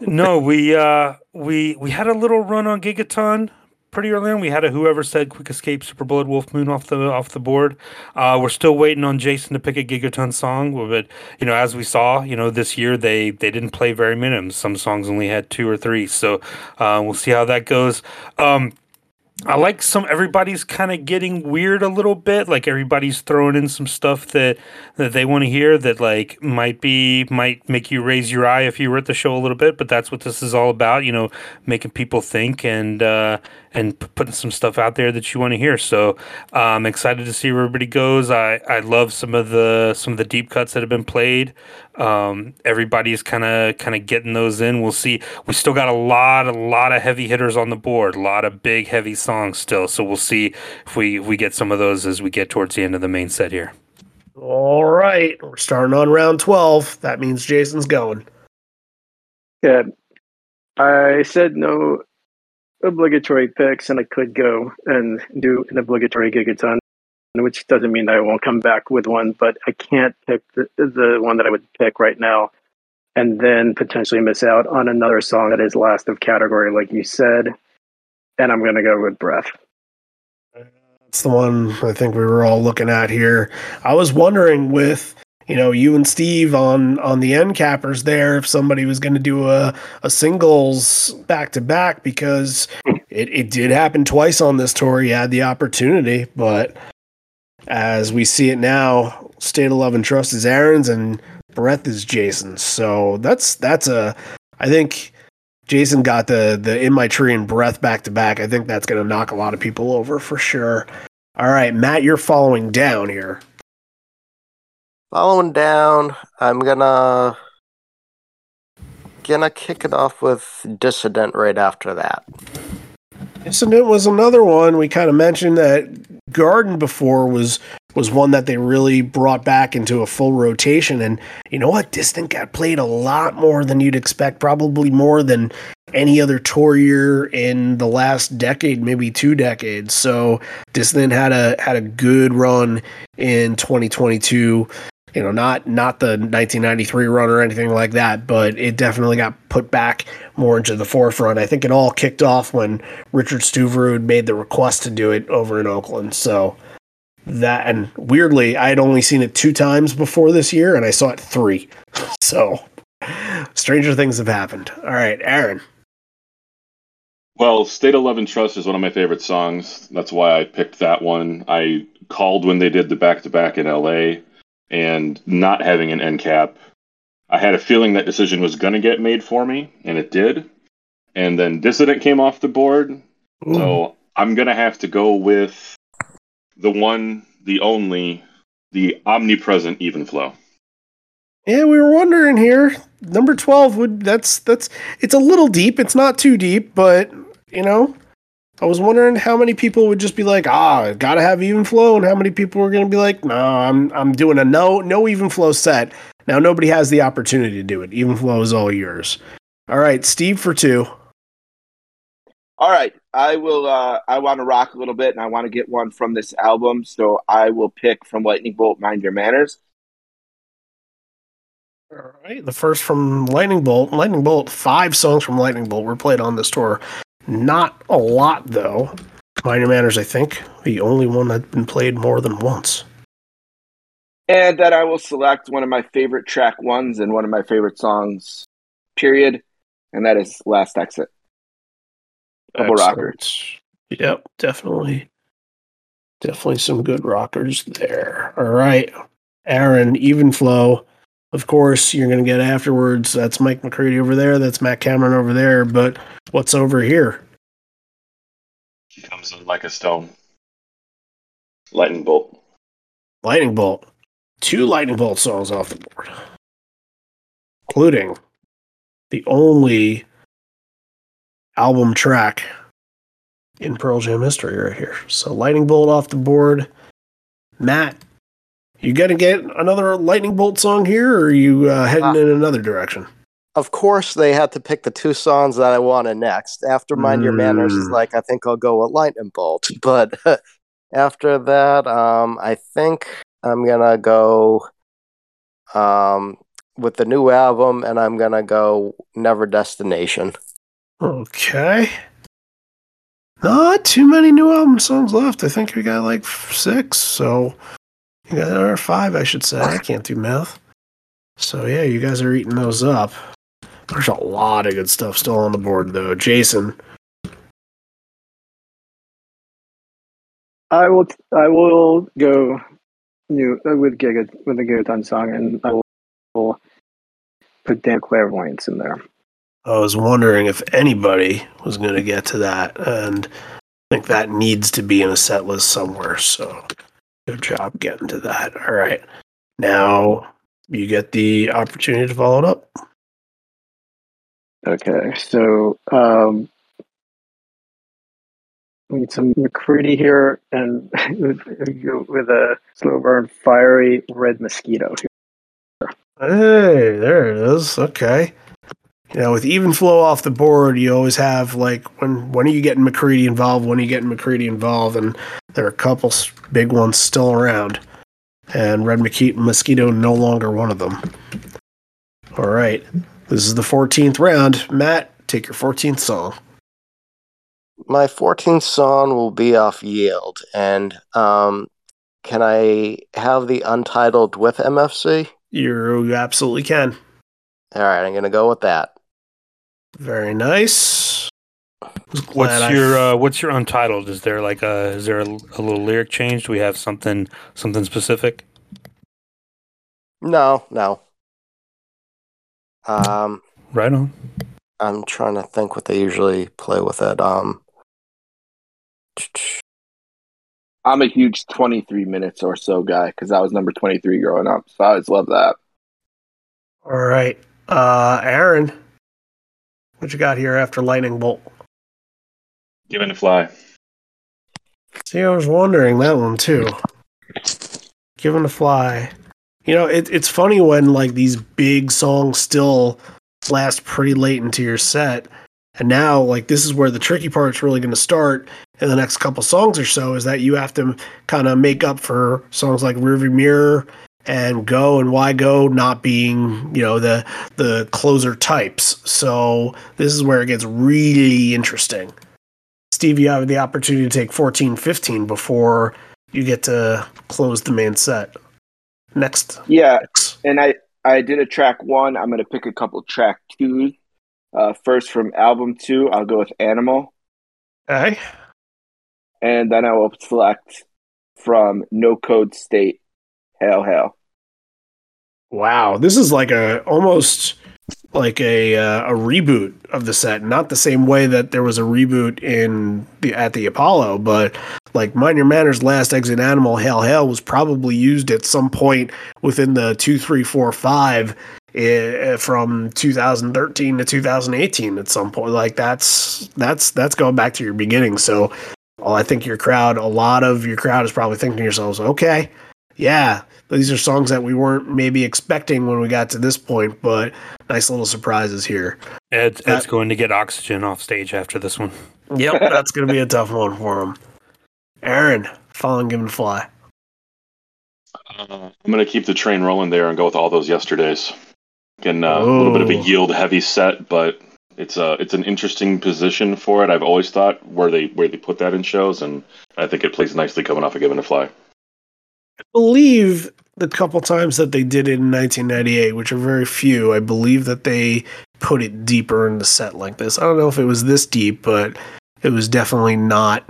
No, we uh, we we had a little run on Gigaton pretty early on. We had a whoever said Quick Escape Super Blood Wolf Moon off the off the board. Uh, we're still waiting on Jason to pick a Gigaton song, but you know, as we saw, you know, this year they they didn't play very many. Some songs only had two or three, so uh, we'll see how that goes. Um, I like some everybody's kind of getting weird a little bit. Like everybody's throwing in some stuff that that they want to hear that like might be might make you raise your eye if you were at the show a little bit. But that's what this is all about, you know, making people think and uh, and p- putting some stuff out there that you want to hear. So I'm excited to see where everybody goes. I, I love some of the some of the deep cuts that have been played. Um, everybody's kind of kind of getting those in. We'll see. We still got a lot a lot of heavy hitters on the board. A lot of big heavy songs still. So we'll see if we if we get some of those as we get towards the end of the main set here. All right, we're starting on round twelve. That means Jason's going. Yeah, I said no obligatory picks, and I could go and do an obligatory gigaton, which doesn't mean I won't come back with one, but I can't pick the, the one that I would pick right now and then potentially miss out on another song that is last of category, like you said. And I'm going to go with Breath. That's the one I think we were all looking at here. I was wondering with you know you and Steve on on the end cappers there if somebody was going to do a a singles back to back because it it did happen twice on this tour. You had the opportunity, but as we see it now, State of Love and Trust is Aaron's and Breath is Jason's. So that's that's a I think Jason got the the in my tree and breath back to back. I think that's going to knock a lot of people over for sure. All right, Matt, you're following down here. Following down, I'm gonna gonna kick it off with Dissident right after that. Dissident was another one we kind of mentioned that Garden before was was one that they really brought back into a full rotation. And you know what? Dissident got played a lot more than you'd expect, probably more than any other tour year in the last decade, maybe two decades. So Dissident had a had a good run in 2022. You know, not not the 1993 run or anything like that, but it definitely got put back more into the forefront. I think it all kicked off when Richard Stuverud made the request to do it over in Oakland. So that and weirdly i had only seen it two times before this year and i saw it three so stranger things have happened all right aaron Well, State of Love and Trust is one of my favorite songs. That's why I picked that one. I called when they did the back to back in LA and not having an end cap. I had a feeling that decision was going to get made for me, and it did. And then Dissident came off the board. So I'm going to have to go with the one, the only, the omnipresent even flow. yeah we were wondering here number 12 would that's that's it's a little deep it's not too deep but you know i was wondering how many people would just be like ah gotta have even flow and how many people were gonna be like no i'm i'm doing a no no even flow set now nobody has the opportunity to do it even flow is all yours all right steve for two All right, I will. Uh, I want to rock a little bit, and I want to get one from this album. So I will pick from Lightning Bolt, "Mind Your Manners." All right, the first from Lightning Bolt. Lightning Bolt, five songs from Lightning Bolt were played on this tour. Not a lot, though. Mind Your Manners, I think, the only one that's been played more than once. And then I will select one of my favorite track ones and one of my favorite songs, period. And that is Last Exit. Double rocker. Excellent. Yep, definitely. Definitely some good rockers there. All right. Aaron, even flow. Of course, you're going to get afterwards. That's Mike McCready over there. That's Matt Cameron over there. But what's over here? She comes in like a stone. Lightning bolt. Lightning Bolt. Two Lightning Bolt songs off the board, including the only album track in Pearl Jam history right here. So Lightning Bolt off the board. Matt, you gonna get another Lightning Bolt song here, or are you uh, heading Uh, in another direction? Of course, they had to pick the two songs that I wanted next. After Mind Your Manners is Mm. like, I think I'll go with Lightning Bolt. But after that, um, I think I'm gonna go um, with the new album, and I'm gonna go Never Destination. Okay. Not too many new album songs left. I think we got like six, so you got or five, I should say. I can't do math. So yeah, you guys are eating those up. There's a lot of good stuff still on the board, though. Jason, I will. I will go new uh, with Giga with the Gigaton song, and I will, will put Dan Clairvoyance in there. I was wondering if anybody was going to get to that, and I think that needs to be in a set list somewhere. So good job getting to that. All right. Now you get the opportunity to follow it up. Okay, so um, we need some McCready here, and with a slow burn, fiery red mosquito. Hey, there it is. Okay. You know, with even flow off the board, you always have like when when are you getting McCready involved? When are you getting McCready involved? And there are a couple big ones still around, and red Mosqui- mosquito no longer one of them. All right, this is the 14th round. Matt, take your 14th song. My 14th song will be off Yield, and um, can I have the untitled with MFC? You absolutely can. All right, I'm gonna go with that. Very nice. What's I- your uh, what's your untitled? Is there like a is there a, a little lyric change? Do we have something something specific? No, no. Um, Right on. I'm trying to think what they usually play with it. Um, I'm a huge 23 minutes or so guy because I was number 23 growing up. So I always love that. All right, uh, Aaron, what you got here after lightning bolt? Given to fly. See, I was wondering that one too. Given to fly. You know, it, it's funny when like these big songs still last pretty late into your set. And now, like, this is where the tricky part's really going to start in the next couple songs or so is that you have to kind of make up for songs like Rearview Mirror and Go and Why Go not being, you know, the the closer types. So this is where it gets really interesting. Steve, you have the opportunity to take 14, 15 before you get to close the main set. Next. Yeah, Next. and I I did a track one. I'm gonna pick a couple track twos. Uh, first from album two, I'll go with Animal, Okay. and then I will select from No Code State, Hail Hail. Wow, this is like a almost like a uh, a reboot of the set. Not the same way that there was a reboot in the at the Apollo, but like Mind Your Manners' last exit animal, Hail Hail, was probably used at some point within the two, three, four, five eh, from 2013 to 2018 at some point. Like that's that's that's going back to your beginning. So, well, I think your crowd, a lot of your crowd is probably thinking to yourselves, okay, yeah, these are songs that we weren't maybe expecting when we got to this point, but nice little surprises here. Ed's, Ed's Uh, going to get oxygen off stage after this one. Yep, that's going to be a tough one for him. Aaron, following Given Fly. Uh, I'm going to keep the train rolling there and go with all those yesterdays. Again, uh, a little bit of a yield heavy set, but it's a it's an interesting position for it. I've always thought where they where they put that in shows, and I think it plays nicely coming off of Given to Fly. I believe the couple times that they did it in 1998, which are very few, I believe that they put it deeper in the set like this. I don't know if it was this deep, but it was definitely not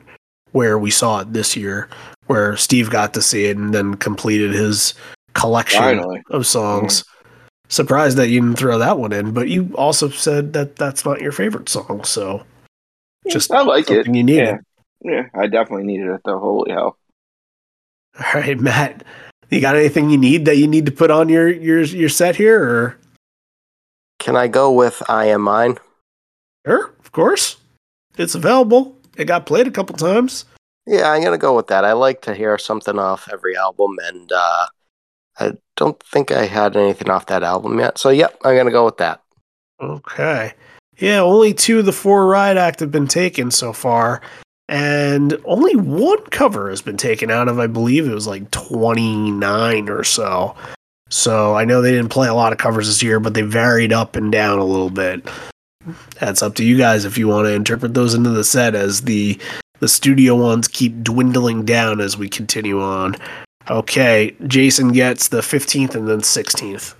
where we saw it this year, where Steve got to see it and then completed his collection Finally, of songs. Mm-hmm. Surprised that you didn't throw that one in, but you also said that that's not your favorite song, so just I like it. you needed. Yeah, yeah, I definitely needed it though. Holy hell! All right, Matt, you got anything you need that you need to put on your your your set here, or can I go with I Am Mine? sure, of course, it's available. It got played a couple times. Yeah, I'm gonna go with that. I like to hear something off every album, and uh, I don't think I had anything off that album yet. So, yep, I'm gonna go with that. Okay, yeah, only two of the four Riot Act have been taken so far, and only one cover has been taken out of. I believe it was like twenty nine or so. So I know they didn't play a lot of covers this year, but they varied up and down a little bit. That's up to you guys if you want to interpret those into the set as the the studio ones keep dwindling down as we continue on. Okay, Jason gets the 15th and then 16th.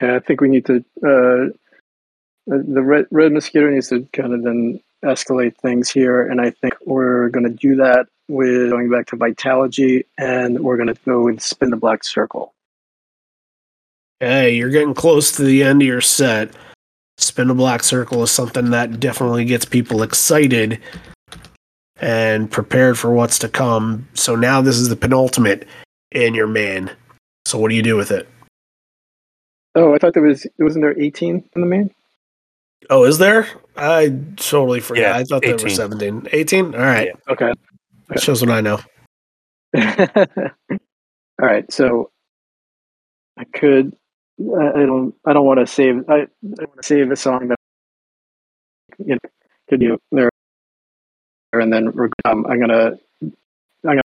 Yeah, I think we need to. Uh, the the red, red mosquito needs to kind of then escalate things here, and I think we're going to do that with going back to Vitalogy, and we're going to go and Spin the Black Circle. Hey, you're getting close to the end of your set. Spin a black circle is something that definitely gets people excited. and prepared for what's to come. So now this is the penultimate in your main. So what do you do with it? Oh, I thought there was wasn't there 18 in the main? Oh, is there? I totally forgot. Yeah, I thought there were 18. 17. 18? All right. Okay. That shows what I know. All right, so I could. I I don't. I don't want to save. I, I want to save a song that you know could you there, and then we're- um, I'm gonna. I'm gonna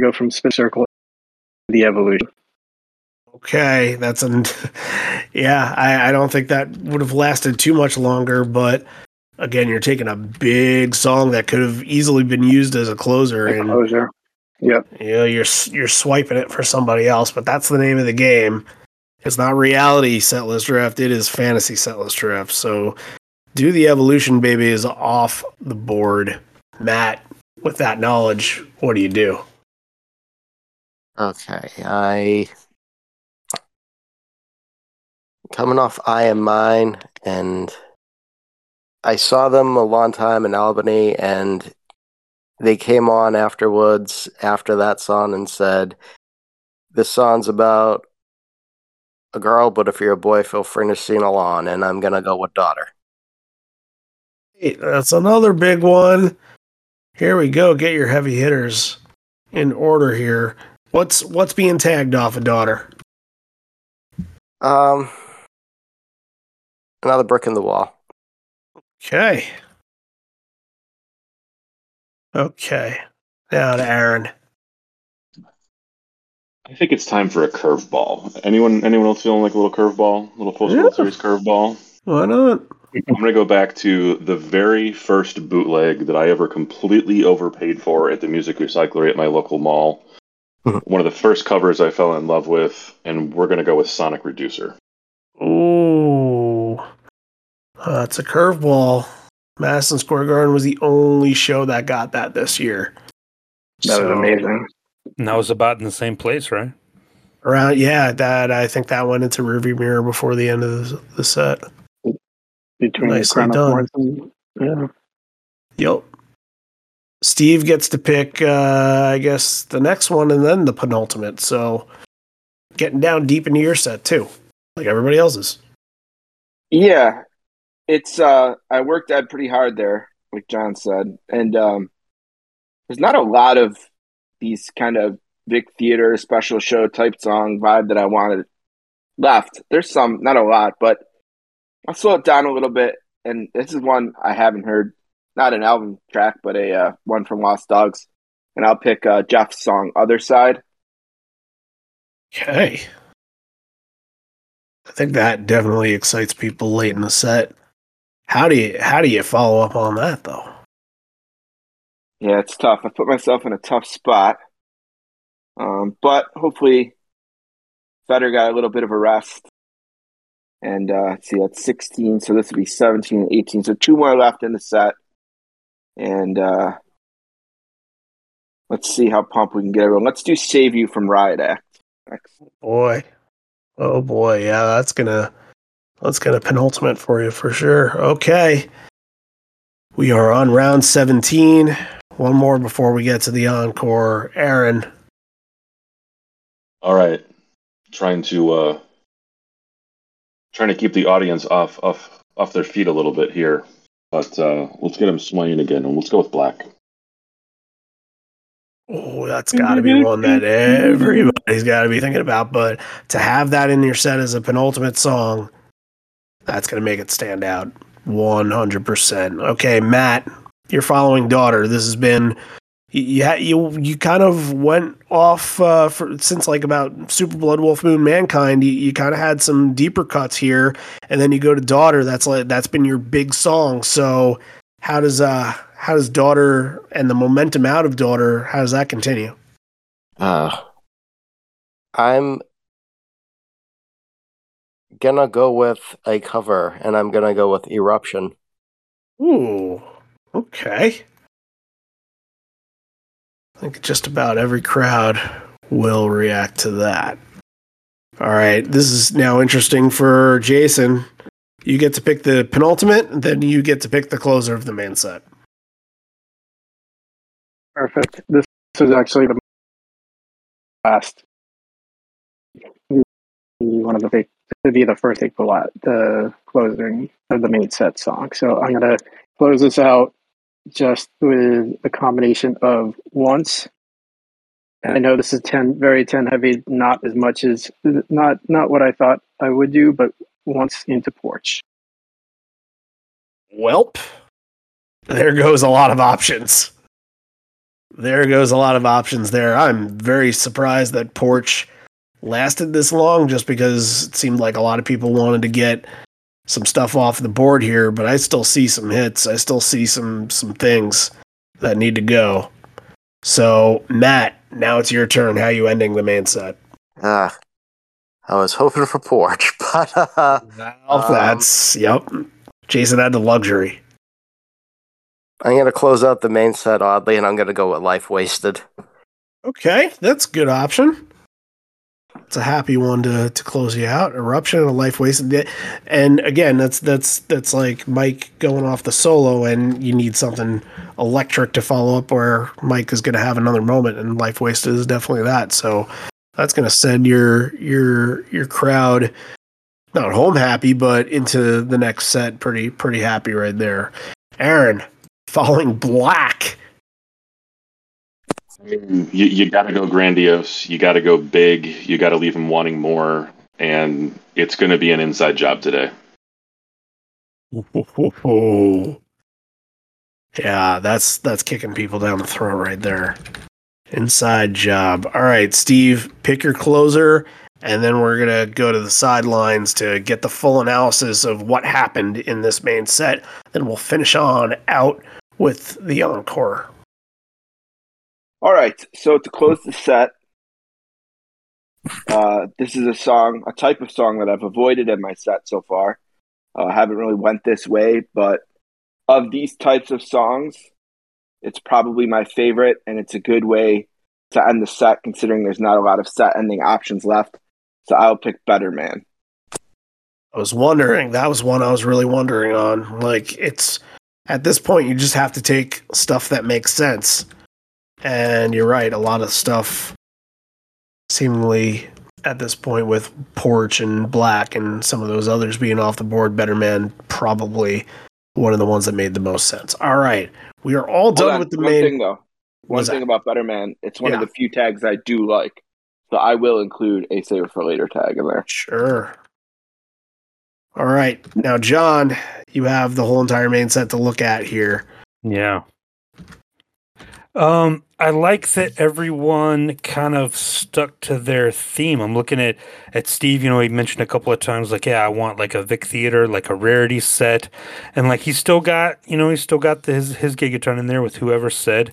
go from Spin Circle to the Evolution. Okay, that's an yeah. I, I don't think that would have lasted too much longer, but again, you're taking a big song that could have easily been used as a closer, and Closure. Yep. you know you're you're swiping it for somebody else. But that's the name of the game. It's not reality setlist draft. It is fantasy setlist draft. So, do the evolution, baby, is off the board. Matt, with that knowledge, what do you do? Okay, I coming off I am mine, and I saw them a long time in Albany, and they came on afterwards after that song and said, "This song's about a girl, but if you're a boy, feel free to sing along." And I'm gonna go with daughter. Hey, that's another big one. Here we go. Get your heavy hitters in order here. What's what's being tagged off a daughter? Um, another brick in the wall. Okay. Okay. Now to Aaron. I think it's time for a curveball. Anyone anyone else feeling like a little curveball? A little post World Yeah. Series curveball? Why not? I'm gonna go back to the very first bootleg that I ever completely overpaid for at the music recyclery at my local mall. Mhm. One of the first covers I fell in love with, and we're gonna go with Sonic Reducer. Ooh. Uh, it's a curveball. Madison Square Garden was the only show that got that this year. That was amazing. And that was about in the same place, right? Around, yeah, that I think that went into rearview mirror before the end of the, the set. Between Nicely Crown of done. Thorns and yeah. Yep. Steve gets to pick, uh, I guess, the next one and then the penultimate. So getting down deep into your set too, like everybody else's. Yeah, it's uh I worked at pretty hard there, like John said, and um there's not a lot of these kind of big theater special show type song vibe that I wanted left. There's some, not a lot, but I'll slow it down a little bit. And this is one I haven't heard, not an album track, but a uh, one from Lost Dogs. And I'll pick uh, Jeff's song "Other Side." Okay. I think that definitely excites people late in the set. How do you how do you follow up on that though? Yeah, it's tough. I put myself in a tough spot. Um, but hopefully, Vedder got a little bit of a rest. And uh, let's see, that's 16. So this would be 17 and 18. So two more left in the set. And uh, let's see how pumped we can get everyone. Let's do Save You from Riot Act. next. Boy. Oh boy, yeah, that's gonna that's gonna penultimate for you for sure. Okay. We are on round 17. One more before we get to the encore. Aaron. All right, trying to uh, trying to keep the audience off off off their feet a little bit here, but uh, let's get them swaying again, and let's go with black. Oh, that's got to be one that everybody's got to be thinking about. But to have that in your set as a penultimate song, that's going to make it stand out 100%. Okay, Matt, your following daughter. This has been you you you kind of went off uh, for since like about Super Blood Wolf Moon Mankind. You, you kind of had some deeper cuts here, and then you go to daughter. That's like that's been your big song. So how does uh how does daughter and the momentum out of daughter how does that continue? Uh, I'm gonna go with a cover, and I'm gonna go with Eruption. Ooh, okay. I think just about every crowd will react to that. All right, this is now interesting for Jason. You get to pick the penultimate, and then you get to pick the closer of the main set. Perfect. This is actually the last one of the big to be the first take the closing of the main set song. So I'm gonna close this out just with a combination of once. I know this is ten very ten heavy, not as much as not not what I thought I would do, but once into porch. Welp, there goes a lot of options. There goes a lot of options there. I'm very surprised that porch lasted this long just because it seemed like a lot of people wanted to get some stuff off the board here, but I still see some hits. I still see some some things that need to go. So, Matt, now it's your turn. How you ending the main set? Ah, I was hoping for porch, but uh, well, um, that's yep. Jason had the luxury. I'm gonna close out the main set oddly, and I'm gonna go with Life Wasted. Okay, that's a good option it's a happy one to to close you out. Eruption and a life wasted. And again, that's that's that's like Mike going off the solo, and you need something electric to follow up, where Mike is going to have another moment, and life wasted is definitely that. So that's going to send your your your crowd not home happy, but into the next set pretty pretty happy right there. Aaron, falling Black you, you got to go grandiose. You got to go big. You got to leave them wanting more. And it's going to be an inside job today. Yeah, that's that's kicking people down the throat right there. Inside job. All right, Steve, pick your closer, and then we're gonna go to the sidelines to get the full analysis of what happened in this main set. Then we'll finish on out with the encore. All right, so to close the set, uh, this is a song, a type of song that I've avoided in my set so far. Uh, I haven't really went this way, but of these types of songs, it's probably my favorite, and it's a good way to end the set, considering there's not a lot of set ending options left. So I'll pick Better Man. I was wondering. That was one I was really wondering on. Like, it's at this point, you just have to take stuff that makes sense and you're right, a lot of stuff seemingly at this point with Porch and Black and some of those others being off the board, Better Man probably one of the ones that made the most sense. All right. We are all done with the one main thing though. One thing that? about Better Man, it's one yeah. of the few tags I do like. So I will include a save for later tag in there. Sure. All right. Now John, you have the whole entire main set to look at here. Yeah. Um, I like that everyone kind of stuck to their theme. I'm looking at at Steve. You know, he mentioned a couple of times like, yeah, I want like a Vic Theater, like a rarity set, and like he's still got, you know, he's still got the, his his Gigaton in there with whoever said,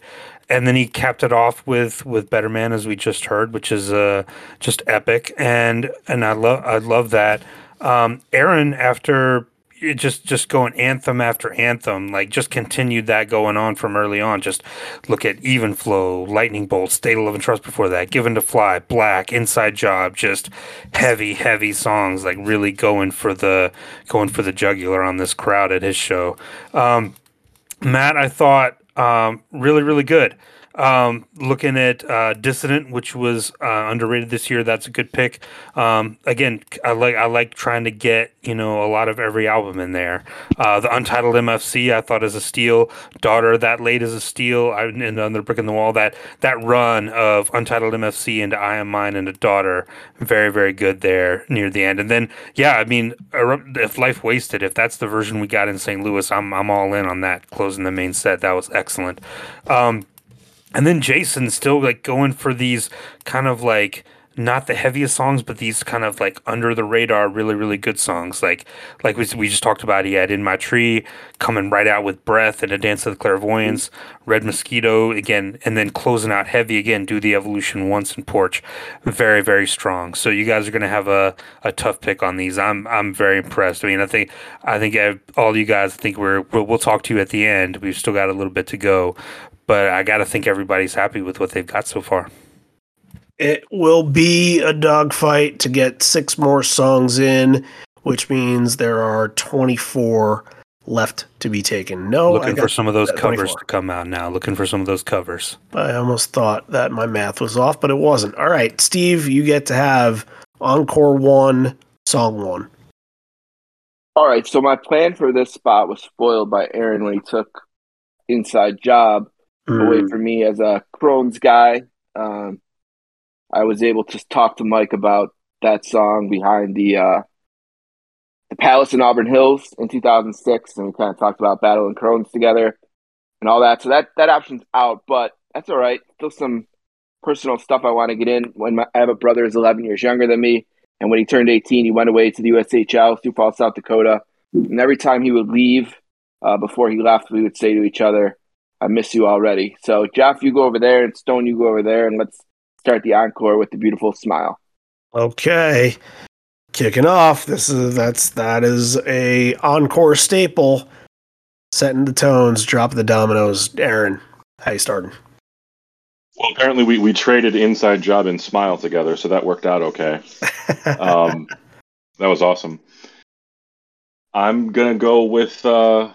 and then he capped it off with with Better Man as we just heard, which is uh just epic, and and I love I love that. Um, Aaron after it just just going anthem after anthem like just continued that going on from early on. Just look at even flow lightning bolt state of love and trust before that given to fly black inside job just heavy heavy songs like really going for the going for the jugular on this crowd at his show. Um, matt i thought um, really really good um, looking at uh, Dissident, which was uh, underrated this year, that's a good pick. Um, again, I like I like trying to get you know a lot of every album in there. Uh, the Untitled MFC, I thought is a steal. Daughter, that late is a steal. I, and another brick in the wall. That that run of Untitled MFC into I Am Mine and a Daughter, very very good there near the end. And then yeah, I mean, if Life Wasted, if that's the version we got in St. Louis, I'm I'm all in on that. Closing the main set, that was excellent. Um, and then Jason still like going for these kind of like not the heaviest songs, but these kind of like under the radar, really, really good songs. Like, like we, we just talked about, he had In My Tree coming right out with Breath and A Dance of the Clairvoyants, Red Mosquito again, and then closing out heavy again, Do the Evolution once in Porch. Very, very strong. So you guys are going to have a, a tough pick on these. I'm, I'm very impressed. I mean, I think, I think uh, all you guys think we're, we'll, we'll talk to you at the end. We've still got a little bit to go, but I got to think everybody's happy with what they've got so far. It will be a dogfight to get six more songs in, which means there are 24 left to be taken. No, Looking got for some of those covers 24. to come out now. Looking for some of those covers. I almost thought that my math was off, but it wasn't. All right, Steve, you get to have encore one, song one. All right, so my plan for this spot was spoiled by Aaron when he took Inside Job away Mm, from me as a Crohn's guy. Um, I was able to talk to Mike about that song behind the uh, the Palace in Auburn Hills in 2006, and we kind of talked about Battle and Crohn's together and all that. So that that option's out, but that's all right. Still some personal stuff I want to get in. When my, I have a brother who's 11 years younger than me, and when he turned 18, he went away to the USHL, Sioux Falls, South Dakota. And every time he would leave, uh, before he left, we would say to each other, "I miss you already." So Jeff, you go over there, and Stone, you go over there, and let's start the encore with the beautiful smile. Okay. Kicking off. This is that's that is a encore staple. Setting the tones, dropping the dominoes. Aaron, how you starting? Well, apparently we, we traded Inside Job and Smile together, so that worked out okay. Um, that was awesome. I'm gonna go with uh,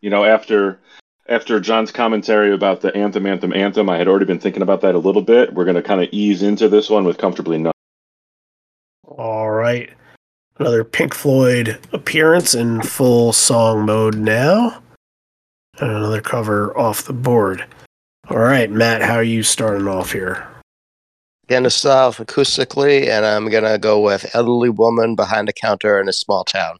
you know after after John's commentary about the anthem, anthem, anthem. I had already been thinking about that a little bit. We're gonna kind of ease into this one with comfortably numb. All right. Another Pink Floyd appearance in full song mode now. And another cover off the board. All right, Matt, how are you starting off here? Gonna start off acoustically, and I'm gonna go with elderly woman behind a counter in a small town.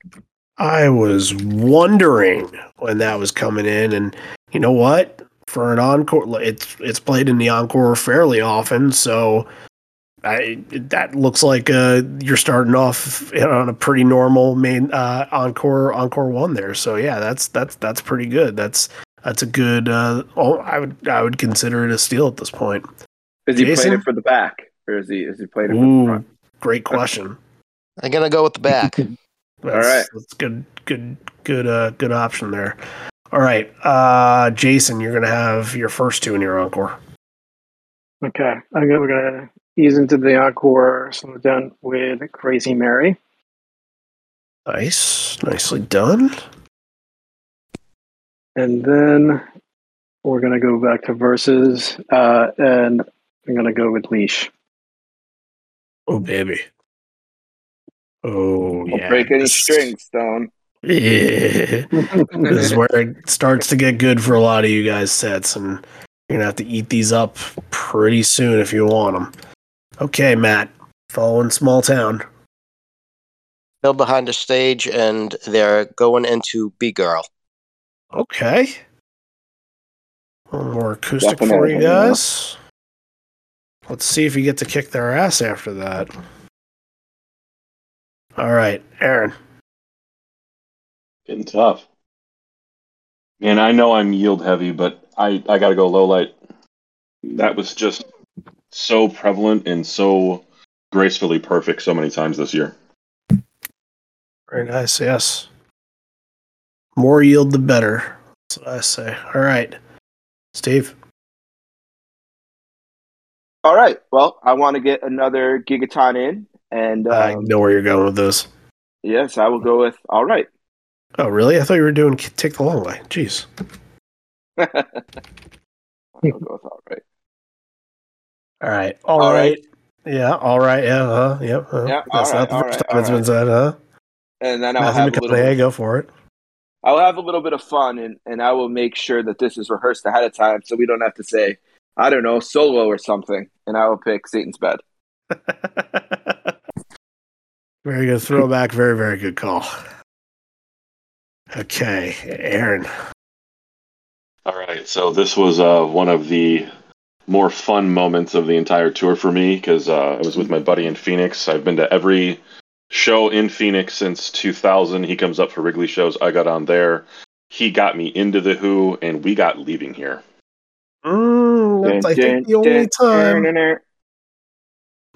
I was wondering when that was coming in, and you know what? For an encore, it's it's played in the encore fairly often, so I that looks like uh, you're starting off on a pretty normal main uh, encore encore one there. So yeah, that's that's that's pretty good. That's that's a good. Uh, oh, I would I would consider it a steal at this point. Is he Jason? playing it for the back, or is he is he playing it for the front? great question. I'm gonna go with the back. That's, right. that's good, good, good, uh, good option there. All right, uh, Jason, you're gonna have your first two in your encore. Okay, I go, we're gonna ease into the encore. So we're done with Crazy Mary. Nice, nicely done. And then we're going to go back to verses, uh, and I'm going to go with leash. Oh baby. Oh Don't yeah. break any this- strings, Stone. Yeah. this is where it starts to get good for a lot of you guys sets, and you're gonna have to eat these up pretty soon if you want them. Okay, Matt, following small town. Still behind the stage, and they're going into Bee Girl. Okay. One more acoustic for you guys. Let's see if you get to kick their ass after that. All right, Aaron. Getting tough. Man, I know I'm yield heavy, but I, I got to go low light. That was just so prevalent and so gracefully perfect so many times this year. Very nice, yes. More yield, the better. That's what I say. All right, Steve. All right. Well, I want to get another gigaton in, and I um, know where you're going with this. yes, I will go with. All right. Oh, really? I thought you were doing take the long way. Jeez. I'll go with all right. All right. all All right. right. Yeah. All right. Yeah. Uh, yep. Uh, Yeah, That's all not the first right, time it's been said, huh? And then I'll Matthew have a little. Bit, go for it. I'll have a little bit of fun, and and I will make sure that this is rehearsed ahead of time, so we don't have to say, I don't know, solo or something. And I will pick Satan's Bed. very good throwback. Very, very good call. Okay, Aaron. All right, so this was uh, one of the more fun moments of the entire tour for me because uh, I was with my buddy in Phoenix. I've been to every show in Phoenix since 2000. He comes up for Wrigley shows. I got on there. He got me into the Who, and we got leaving here. Mm, that's, I think the only time. I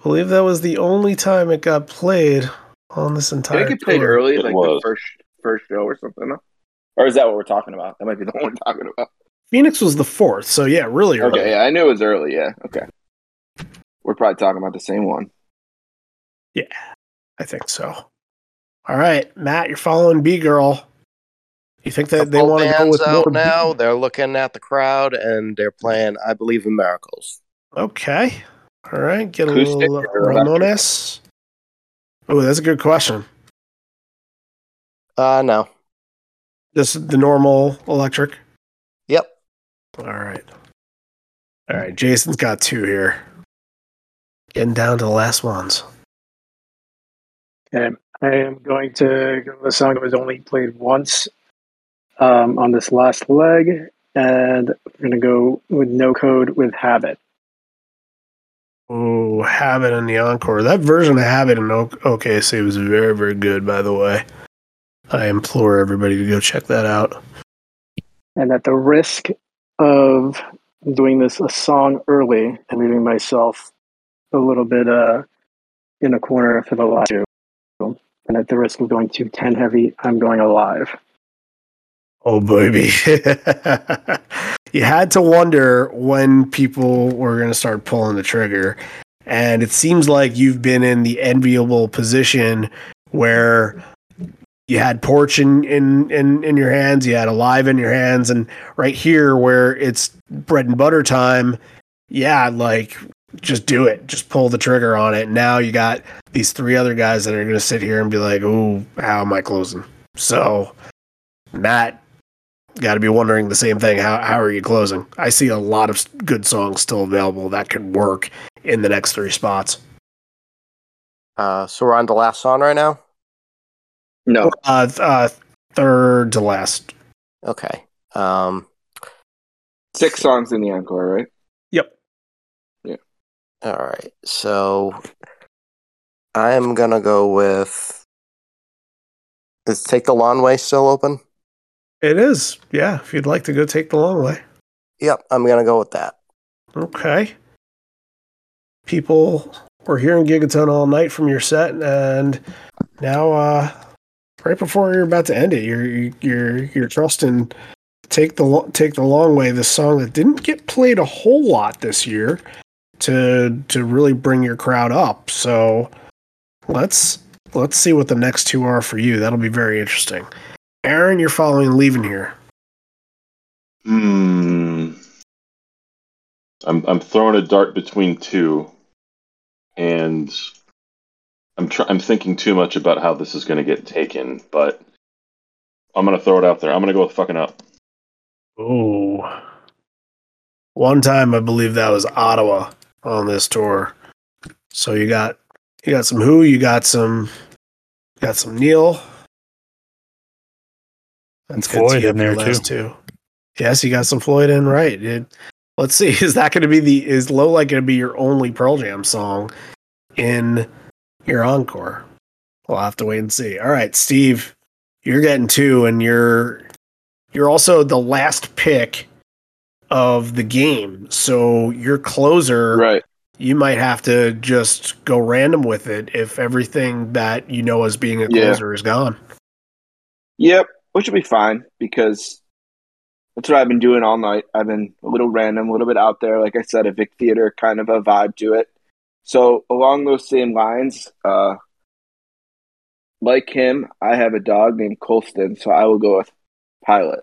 believe that was the only time it got played on this I entire. think it played tour. early, It like was. the first first show or something. Or is that what we're talking about? That might be the one we're talking about. Phoenix was the fourth, so yeah, really early. Okay, yeah, I knew it was early. Yeah, okay. We're probably talking about the same one. Yeah, I think so. All right, Matt, you're following Bee Girl. You think The that they want to go with out more now. They're looking at the crowd and they're playing "I Believe in Miracles." Okay. All right. Get a little or electric? Ramones. Oh, that's a good question. Uh, no. Just the normal electric. Yep. All right. All right. Jason's got two here. Getting down to the last ones. Okay. I am going to go with a song that was only played once um, on this last leg, and I'm going to go with No Code with Habit. Oh, Habit in the Encore. That version of Habit in OKC was very, very good, by the way. I implore everybody to go check that out. And at the risk of doing this a song early and leaving myself a little bit uh, in a corner for the live and at the risk of going too 10 heavy, I'm going alive. Oh, baby. you had to wonder when people were going to start pulling the trigger. And it seems like you've been in the enviable position where you had Porch in, in, in, in your hands, you had Alive in your hands, and right here where it's bread and butter time, yeah, like just do it. Just pull the trigger on it. Now you got these three other guys that are going to sit here and be like, "Ooh, how am I closing?" So, Matt, got to be wondering the same thing. How how are you closing? I see a lot of good songs still available that can work in the next three spots. Uh, so we're on the last song right now. No, Uh, th- uh third to last. Okay. Um. six songs in the encore, right? Yep. Yeah. All right. So I'm gonna go with. Is take the long way still open? It is. Yeah. If you'd like to go take the long way. Yep. I'm gonna go with that. Okay. People were hearing Gigaton all night from your set, and now, uh, right before you're about to end it, you're you're you're trusting take the take the long way. The song that didn't get played a whole lot this year to to really bring your crowd up. So let's let's see what the next two are for you. That'll be very interesting. Aaron, you're following leaving here. Hmm. I'm I'm throwing a dart between two, and I'm try- I'm thinking too much about how this is going to get taken, but I'm going to throw it out there. I'm going to go with fucking up. Ooh. One time I believe that was Ottawa on this tour. So you got you got some who, you got some got some Neil. And good to Floyd in there your last two. Yes, you got some Floyd in right. It, let's see, is that gonna be the is Low Light gonna be your only Pearl Jam song in your encore? We'll have to wait and see. All right, Steve, you're getting two and you're you're also the last pick of the game. So your closer, Right. you might have to just go random with it if everything that you know as being a Yeah. closer is gone. Yep, which will be fine because that's what I've been doing all night. I've been a little random, a little bit out there. Like I said, a Vic Theater kind of a vibe to it. So along those same lines, uh, like him, I have a dog named Colston, so I will go with Pilate.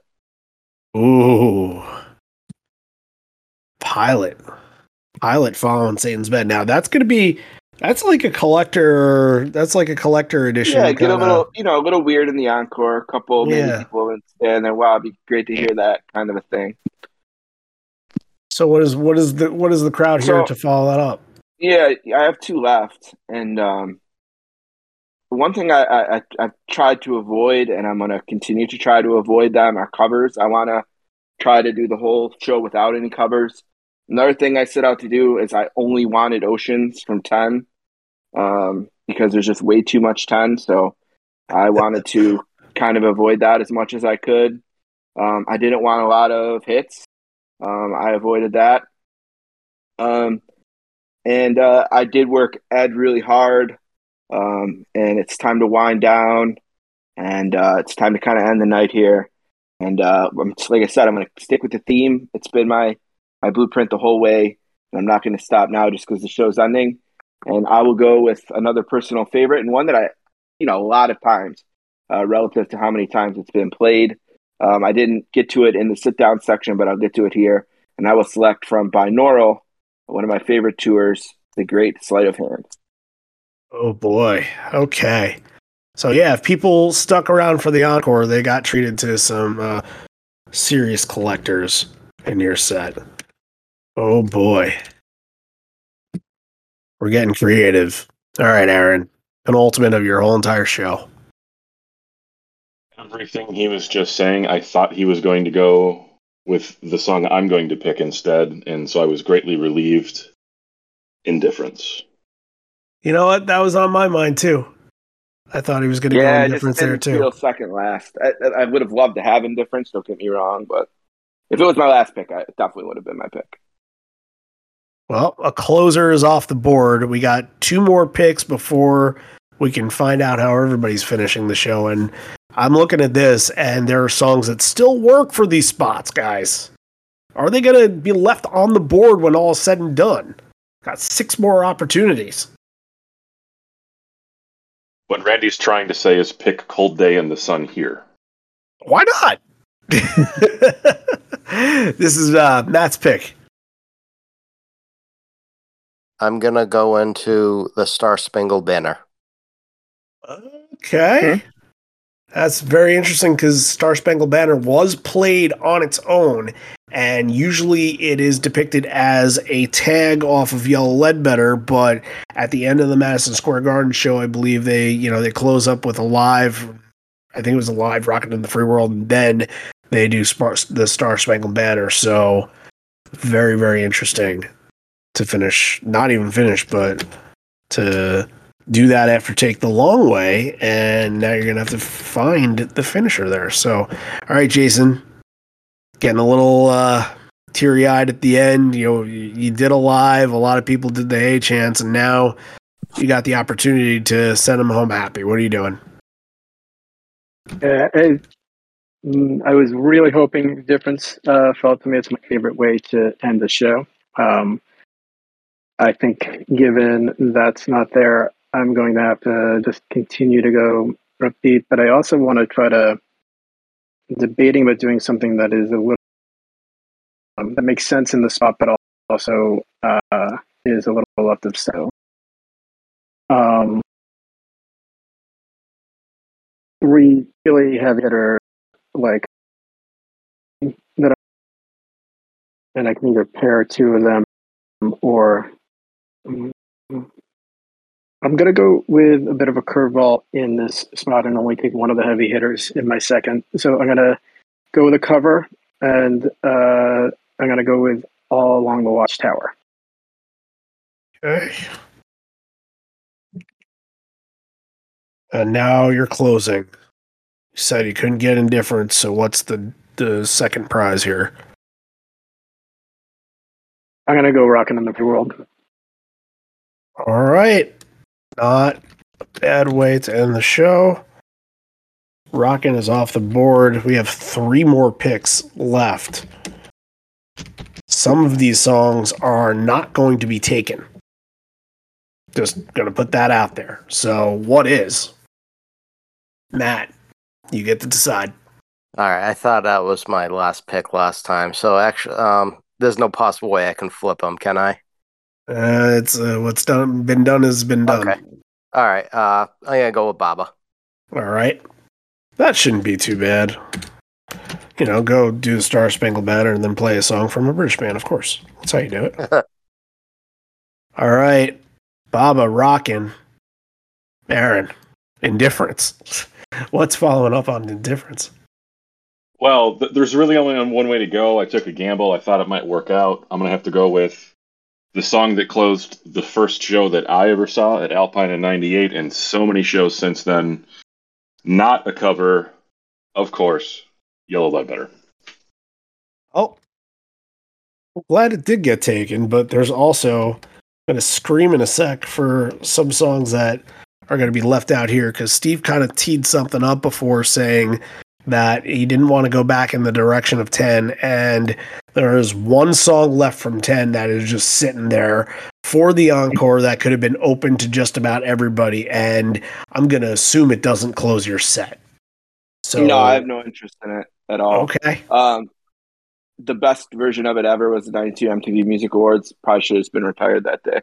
Ooh. Pilate. Pilate following Satan's bed. Now that's gonna be that's like a collector that's like a collector edition. Yeah, get a little, you know, a little weird in the encore. A couple maybe Yeah. people and there. Wow, it'd be great to hear that kind of a thing. So what is what is the what is the crowd here So- to follow that up? Yeah, I have two left, and um, one thing I, I I've tried to avoid, and I'm gonna continue to try to avoid them, are covers. I want to try to do the whole show without any covers. Another thing I set out to do is I only wanted Oceans from Ten, um, because there's just way too much Ten. So I wanted to kind of avoid that as much as I could. Um, I didn't want a lot of hits. Um, I avoided that. Um, and uh, I did work Ed really hard, um, and it's time to wind down, and uh, it's time to kind of end the night here. And uh, I'm like I said, I'm going to stick with the theme. It's been my my blueprint the whole way, and I'm not going to stop now just because the show's ending. And I will go with another personal favorite and one that I, you know, a lot of times, uh, relative to how many times it's been played. Um, I didn't get to it in the sit down section, but I'll get to it here. And I will select from binaural, one of my favorite tours, The Great Sleight of Hand. Oh boy. Okay. So yeah, if people stuck around for the encore, they got treated to some uh, serious collectors in your set. Oh boy. We're getting creative. All right, Aaron. An ultimate of your whole entire show. Everything he was just saying, I thought he was going to go with the song I'm going to pick instead, and so I was greatly relieved. Indifference. You know what? That was on my mind too. I thought he was going to Yeah, go indifference there didn't feel too. second last. I, I- I would have loved to have indifference. Don't get me wrong, but if it was my last pick, I, it definitely would have been my pick. Well, a closer is off the board. We got two more picks before we can find out how everybody's finishing the show. And I'm looking at this, and there are songs that still work for these spots, guys. Are they going to be left on the board when all is said and done? Got six more opportunities. What Randy's trying to say is pick Cold Day in the Sun here. Why not? this is uh, Matt's pick. I'm gonna go into the Star Spangled Banner. Okay. Hmm. That's very interesting because Star Spangled Banner was played on its own, and usually it is depicted as a tag off of Yellow Ledbetter. But at the end of the Madison Square Garden show, I believe they, you know, they close up with a live. I think it was a live "Rockin' in the Free World," and then they do Spar- the Star Spangled Banner. So very, very interesting to finish. Not even finish, but to do that after take the long way, and now you're gonna have to find the finisher there. So, all right, Jason, getting a little uh, teary eyed at the end. You know, you, did a live. A lot of people did the A chance, and now you got the opportunity to send them home happy. What are you doing? Uh, I, mm, I was really hoping difference uh, felt to me it's my favorite way to end the show. Um, I think given that's not there, I'm going to have to just continue to go upbeat. But I also want to try to debating about doing something that is a little um, that makes sense in the spot, but also uh, is a little left of center. Um, really heavy hitter like that, I, and I can either pair two of them or. I'm gonna go with a bit of a curveball in this spot and only take one of the heavy hitters in my second. So I'm gonna go with a cover, and uh, I'm gonna go with all along the watchtower. Okay. And now you're closing. You said you couldn't get indifference, so what's the the second prize here? I'm gonna go rocking in the free world. All right. Not a bad way to end the show. Rockin' is off the board. We have three more picks left. Some of these songs are not going to be taken. Just gonna put that out there. So, what is? Matt, you get to decide. All right, I thought that was my last pick last time. So actually, um, there's no possible way I can flip them, can I? Uh, it's uh, what's done been done has been done. Okay. All right. Uh, I'm gonna go with Baba. All right. That shouldn't be too bad. You know, go do the Star Spangled Banner and then play a song from a British band, of course. That's how you do it. All right. Baba rocking. Aaron, indifference. What's following up on indifference? Well, th- there's really only one way to go. I took a gamble. I thought it might work out. I'm going to have to go with the song that closed the first show that I ever saw at Alpine in 98 and so many shows since then. Not a cover, of course, Yellow Ledbetter. Oh, glad it did get taken, but there's also going to scream in a sec for some songs that are going to be left out here because Steve kind of teed something up before saying that he didn't want to go back in the direction of 10 and there is one song left from 10 that is just sitting there for the encore that could have been open to just about everybody and i'm going to assume it doesn't close your set So no, I have no interest in it at all. okay. Um, the best version of it ever was the '92 MTV Music Awards. Probably should have been retired that day.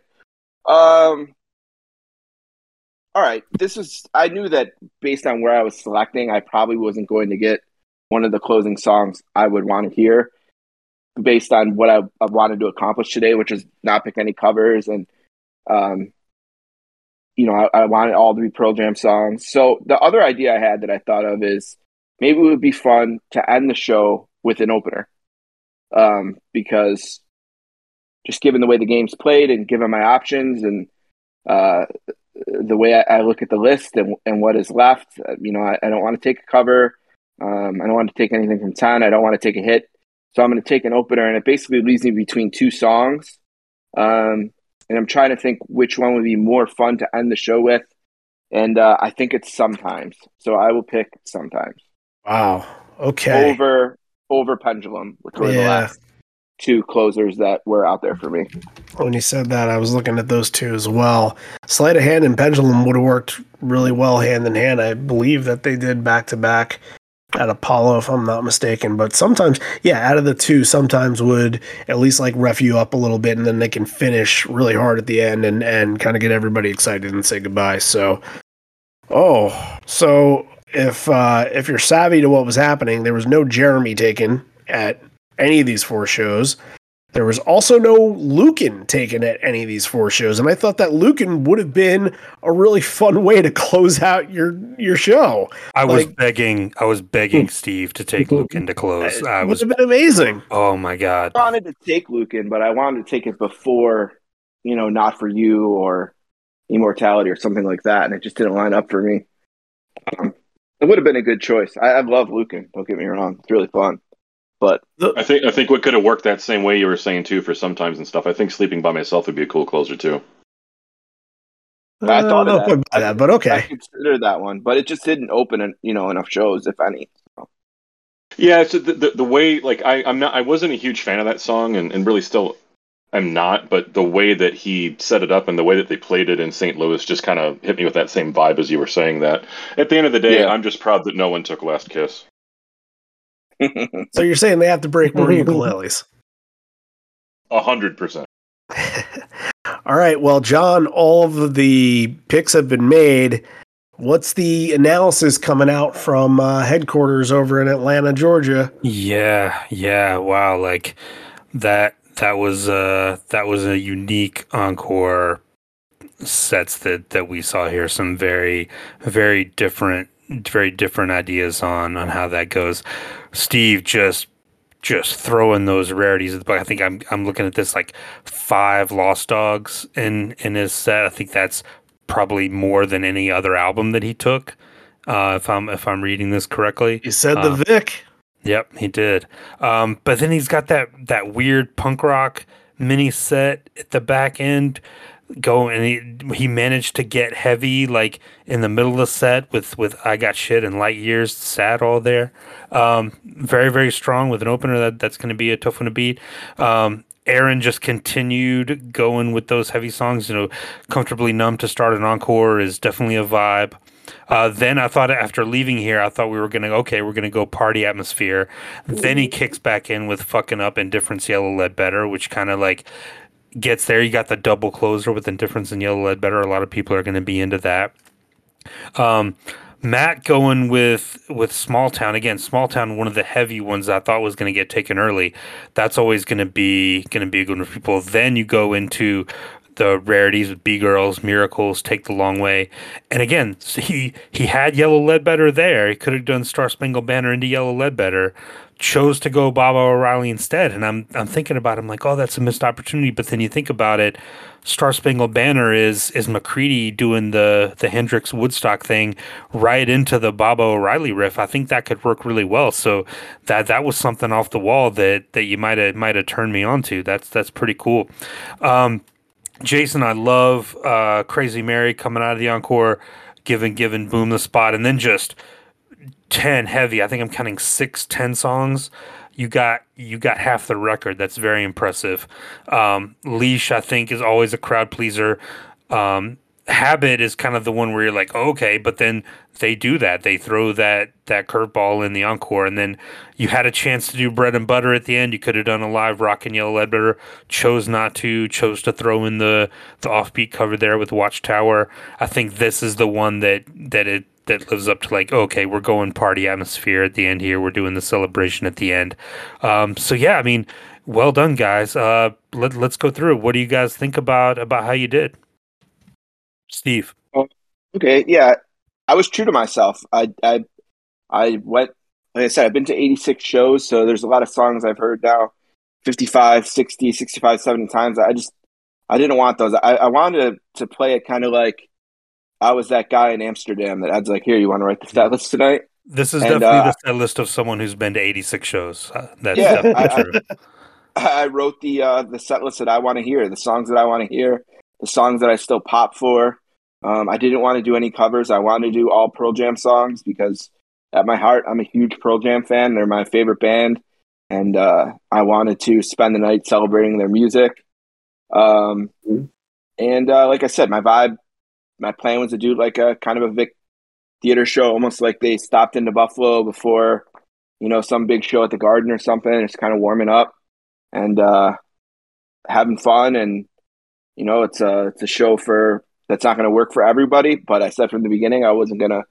Um, all right, this is. I knew that based on where I was selecting, I probably wasn't going to get one of the closing songs I would want to hear, based on what I, I wanted to accomplish today, which is not pick any covers and, um, you know, I, I wanted all to be Pearl Jam songs. So the other idea I had that I thought of is maybe it would be fun to end the show with an opener um, because just given the way the game's played and given my options and uh, the way I, look at the list and, and what is left, uh, you know, I, I don't want to take a cover. Um, I don't want to take anything from 10. I don't want to take a hit. So I'm going to take an opener, and it basically leaves me between two songs. Um, and I'm trying to think which one would be more fun to end the show with. And uh, I think it's sometimes. So I will pick sometimes. Wow. Okay. Over over pendulum, which were yeah. the last two closers that were out there for me. When you said that, I was looking at those two as well. Sleight of hand and pendulum would have worked really well hand in hand. I believe that they did back to back at Apollo, if I'm not mistaken. But sometimes, yeah, out of the two, sometimes would at least like ref you up a little bit, and then they can finish really hard at the end and and kind of get everybody excited and say goodbye. So, oh, so if uh, if you're savvy to what was happening, there was no Jeremy taken at any of these four shows. There was also no Lukin taken at any of these four shows, and I thought that Lukin would have been a really fun way to close out your your show. I like, was begging, I was begging Steve to take Lukin to close. I would was, have been amazing. Oh my god! I wanted to take Lukin, but I wanted to take it before, you know, not for you or Immortality or something like that, and it just didn't line up for me. Um, it would have been a good choice. I, I love Lukin. Don't get me wrong; it's really fun. But I think I think what could have worked that same way you were saying too for sometimes and stuff. I think sleeping by myself would be a cool closer too. I uh, thought of that. that. but okay. I considered that one, but it just didn't open, you know, enough shows, if any. So. Yeah, so the, the, the way like I I'm not I wasn't a huge fan of that song, and, and really still I'm not. But the way that he set it up and the way that they played it in St. Louis just kind of hit me with that same vibe as you were saying that. At the end of the day, yeah. I'm just proud that no one took Last Kiss so you're saying they have to break more ukuleles? A hundred percent. All right. Well, John, all of the picks have been made. What's the analysis coming out from uh, headquarters over in Atlanta, Georgia? Yeah, yeah. Wow, like that. That was uh, that was a unique encore sets that that we saw here. Some very very different very different ideas on on how that goes. Steve just just throwing those rarities at the book. I think I'm I'm looking at this like five Lost Dogs in in his set. I think that's probably more than any other album that he took. Uh, if I'm if I'm reading this correctly, he said the uh, Vic. Yep, he did. Um, but then he's got that that weird punk rock mini set at the back end go and he, he managed to get heavy like in the middle of the set with with I got shit and light years sad all there. Um, very very strong with an opener that that's going to be a tough one to beat. Um, Aaron just continued going with those heavy songs. You know, comfortably numb to start an encore is definitely a vibe. Uh, then I thought after leaving here, I thought we were gonna okay, we're gonna go party atmosphere. Then he kicks back in with fucking up indifference, yellow Ledbetter, which kind of like gets there. You got the double closer with Indifference and Yellow Ledbetter. A lot of people are going to be into that. Um, Matt going with with Small Town again. Small Town, one of the heavy ones I thought was going to get taken early. That's always going to be going to be a good one for people. Then you go into the rarities with Bee Girls, miracles, take the long way, and again he he had Yellow Ledbetter there. He could have done Star Spangled Banner into Yellow Ledbetter, chose to go Baba O'Riley instead. And I'm I'm thinking about it, I'm like, oh, that's a missed opportunity. But then you think about it, Star Spangled Banner is is McCready doing the the Hendrix Woodstock thing right into the Baba O'Riley riff. I think that could work really well. So that that was something off the wall that that you might have might have turned me on to. That's that's pretty cool. Um, Jason, I love uh, Crazy Mary coming out of the encore, giving giving Boom the spot, and then just 10 heavy. I think I'm counting six, 10 songs. You got you got half the record. That's very impressive. Um, Leash, I think, is always a crowd pleaser. Um, Habit is kind of the one where you're like, oh, okay, but then they do that. They throw that that curveball in the encore, and then you had a chance to do bread and butter at the end. You could have done a live rock and yellow Ledbetter, chose not to, chose to throw in the the offbeat cover there with Watchtower. I think this is the one that that it that lives up to like okay we're going party atmosphere at the end here. We're doing the celebration at the end. Um, so yeah i mean well done guys. Uh, let, let's go through what do you guys think about about how you did? Steve. Okay, yeah, I was true to myself. I I I went like I said I've been to 86 shows, so there's a lot of songs I've heard now. 55, 60, 65, 70 times. I just I didn't want those. I, I wanted to, to play it kind of like I was that guy in Amsterdam that I'd like, here, you want to write the stat list tonight? this is And, definitely uh, the set list of someone who's been to 86 shows uh, that's Yeah, definitely I- I- true I wrote the uh, the set list that I want to hear, the songs that I want to hear, the songs that I still pop for. Um, I didn't want to do any covers. I wanted to do all Pearl Jam songs because, at my heart, I'm a huge Pearl Jam fan. They're my favorite band, and uh, I wanted to spend the night celebrating their music. Um, and uh, like I said, my vibe, my plan was to do like a kind of a Vic theater show, almost like they stopped into Buffalo before, you know, some big show at the Garden or something. It's kind of warming up and uh, having fun. And you know, it's a it's a show for that's not going to work for everybody. But I said from the beginning I wasn't going to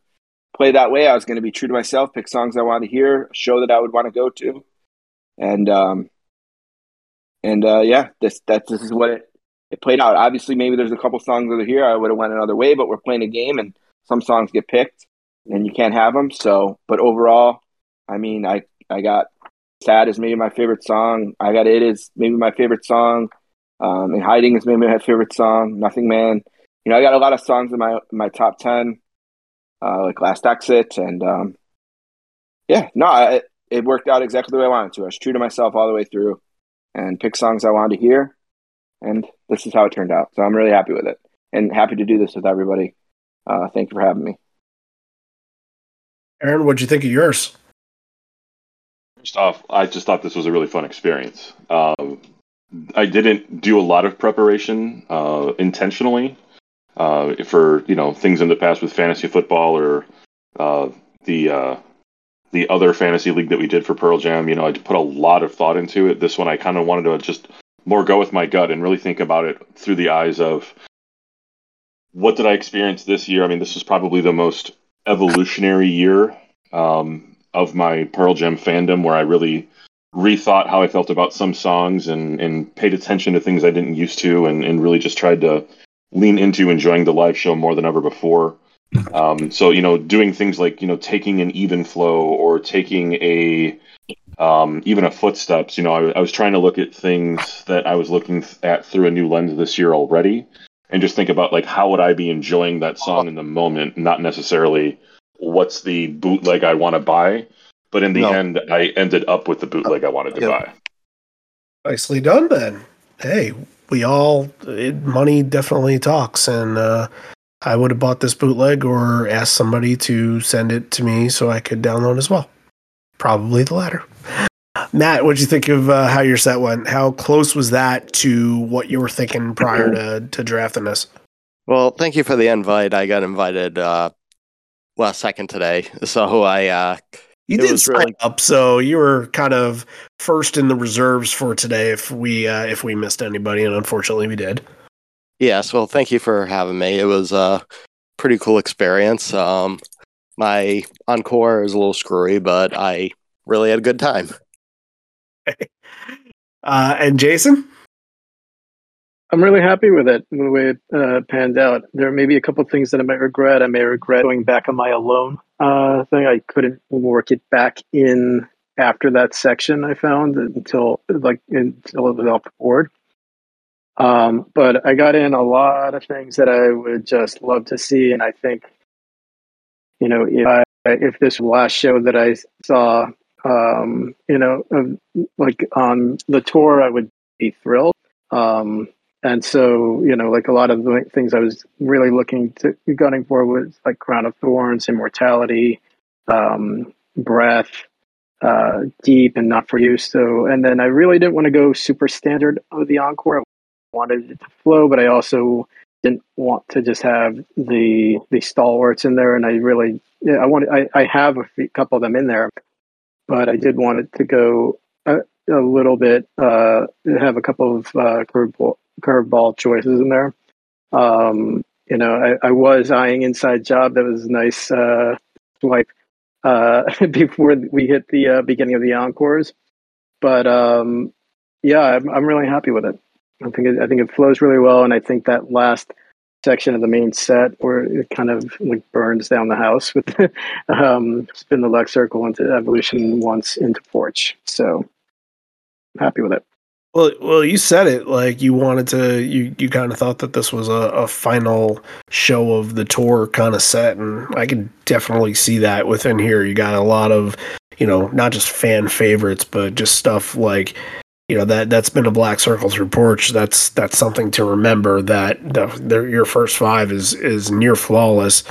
play that way. I was going to be true to myself, pick songs I wanted to hear, show that I would want to go to, and um, and uh, yeah, this that this is what it it played out. Obviously, maybe there's a couple songs over here I would have went another way, but we're playing a game, and some songs get picked, and you can't have them. So, but overall, I mean, I I got sad is maybe my favorite song. I got it is maybe my favorite song. Um, and hiding is maybe my favorite song. Nothing man. You know, I got a lot of songs in my my top ten, uh, like Last Exit, and um, yeah, no, I, it worked out exactly the way I wanted to. I was true to myself all the way through, and picked songs I wanted to hear, and this is how it turned out. So I'm really happy with it, and happy to do this with everybody. Uh, thank you for having me. Aaron, what'd you think of yours? First off, I just thought this was a really fun experience. Um, I didn't do a lot of preparation uh, intentionally uh, for you know things in the past with fantasy football or uh, the uh, the other fantasy league that we did for Pearl Jam. You know, I put a lot of thought into it. This one, I kind of wanted to just more go with my gut and really think about it through the eyes of what did I experience this year. I mean, this was probably the most evolutionary year um, of my Pearl Jam fandom, where I really rethought how I felt about some songs and, and paid attention to things I didn't used to, and, and really just tried to lean into enjoying the live show more than ever before. Um, so you know, doing things like you know taking an even flow or taking a um, even a footsteps. You know, I, I was trying to look at things that I was looking at through a new lens this year already, and just think about like how would I be enjoying that song in the moment, not necessarily what's the bootleg I want to buy. But in the No. end, I ended up with the bootleg I wanted to Yep. buy. Nicely done, then. Hey, we all it, money definitely talks, and uh, I would have bought this bootleg or asked somebody to send it to me so I could download as well. Probably the latter. Matt, what'd you think of uh, how your set went? How close was that to what you were thinking prior to, to drafting this? Well, thank you for the invite. I got invited uh, last second today, so I uh, You did sign really- up, so you were kind of first in the reserves for today. If we uh, if we missed anybody, and unfortunately we did. Yes, well, thank you for having me. It was a pretty cool experience. Um, my encore is a little screwy, but I really had a good time. Uh, and Jason, I'm really happy with it, the way it uh, panned out. There may be a couple things that I might regret. I may regret going back on my alone uh, thing. I couldn't work it back in after that section I found until like until it was off the board. Um, but I got in a lot of things that I would just love to see, and I think, you know, if I, if this last show that I saw, um, you know, like on the tour, I would be thrilled. Um, and so, you know, like a lot of the things I was really looking to gunning for was like Crown of Thorns, Immortality, um, Breath, uh, Deep, and Not for You. So, and then I really didn't want to go super standard with the encore. I wanted it to flow, but I also didn't want to just have the the stalwarts in there, and I really I want I, I have a couple of them in there, but I did want it to go a, a little bit uh, have a couple of uh, curveball curveball choices in there. Um, you know, I, I was eyeing Inside Job. That was a nice uh, swipe uh, before we hit the uh, beginning of the encores. But um, yeah, I'm, I'm really happy with it. I think it, I think it flows really well, and I think that last section of the main set where it kind of like burns down the house with um, spin the black circle into evolution once into porch. So happy with it. Well, well, you said it like you wanted to. You you kind of thought that this was a, a final show of the tour kind of set, and I could definitely see that within here. You got a lot of, you know, not just fan favorites, but just stuff like, you know, that that's been a black circle through porch. That's that's something to remember. That the, the your first five is is near flawless,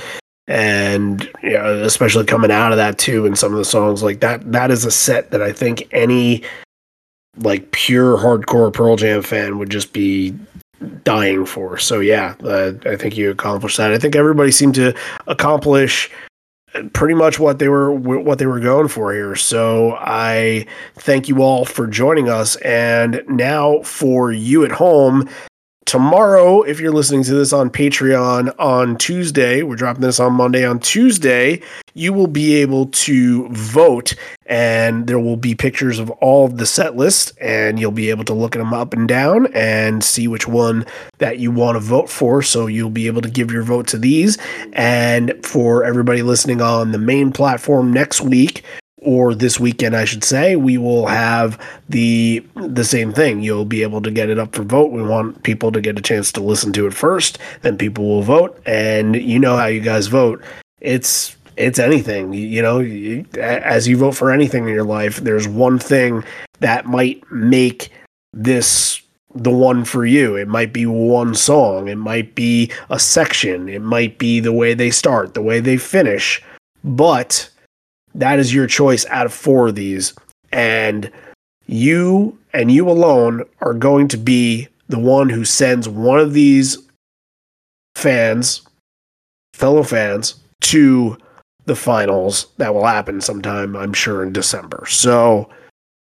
and you know, especially coming out of that too, and some of the songs like that. That is a set that I think any like pure hardcore Pearl Jam fan would just be dying for. So yeah, uh, I think you accomplished that. I think everybody seemed to accomplish pretty much what they were what they were going for here. So I thank you all for joining us and now for you at home tomorrow, if you're listening to this on Patreon on Tuesday, we're dropping this on Monday. On Tuesday, you will be able to vote, and there will be pictures of all of the set list, and you'll be able to look at them up and down and see which one that you want to vote for. So you'll be able to give your vote to these. And for everybody listening on the main platform next week, or this weekend, I should say, we will have the the same thing. You'll be able to get it up for vote. We want people to get a chance to listen to it first, then people will vote, and you know how you guys vote. It's it's anything. You know, as you vote for anything in your life, there's one thing that might make this the one for you. It might be one song, it might be a section, it might be the way they start, the way they finish, but that is your choice out of four of these. And you and you alone are going to be the one who sends one of these fans, fellow fans, to the finals that will happen sometime, I'm sure, in December. So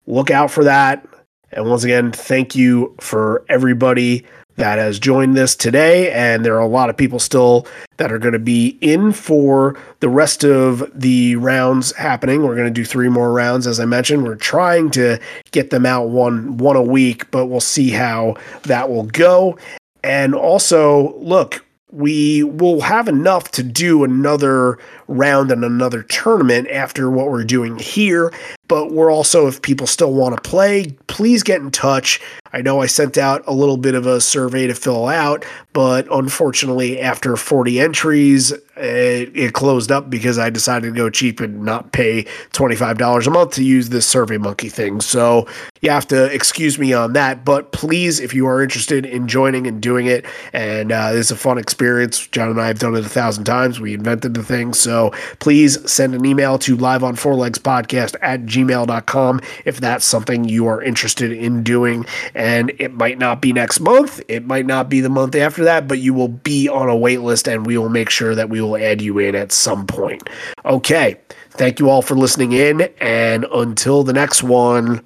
look out for that. And once again, thank you for everybody that has joined this today. And there are a lot of people still that are going to be in for the rest of the rounds happening. We're going to do three more rounds, as I mentioned. We're trying to get them out one one a week, but we'll see how that will go. And also, look, we will have enough to do another round and another tournament after what we're doing here. But we're also, if people still want to play, please get in touch. I know I sent out a little bit of a survey to fill out, but unfortunately, after 40 entries, it, it closed up because I decided to go cheap and not pay $25 a month to use this Survey Monkey thing. So you have to excuse me on that. But please, if you are interested in joining and doing it, and uh, it's a fun experience, John and I have done it a thousand times. We invented the thing. So please send an email to live on four legs podcast at gmail.com if that's something you are interested in doing. And it might not be next month, it might not be the month after that, but you will be on a wait list and we will make sure that we will add you in at some point. Okay. Thank you all for listening in. And until the next one,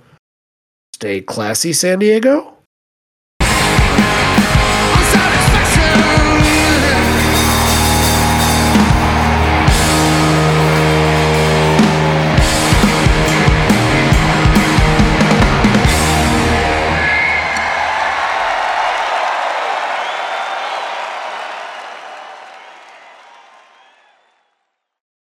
stay classy, San Diego.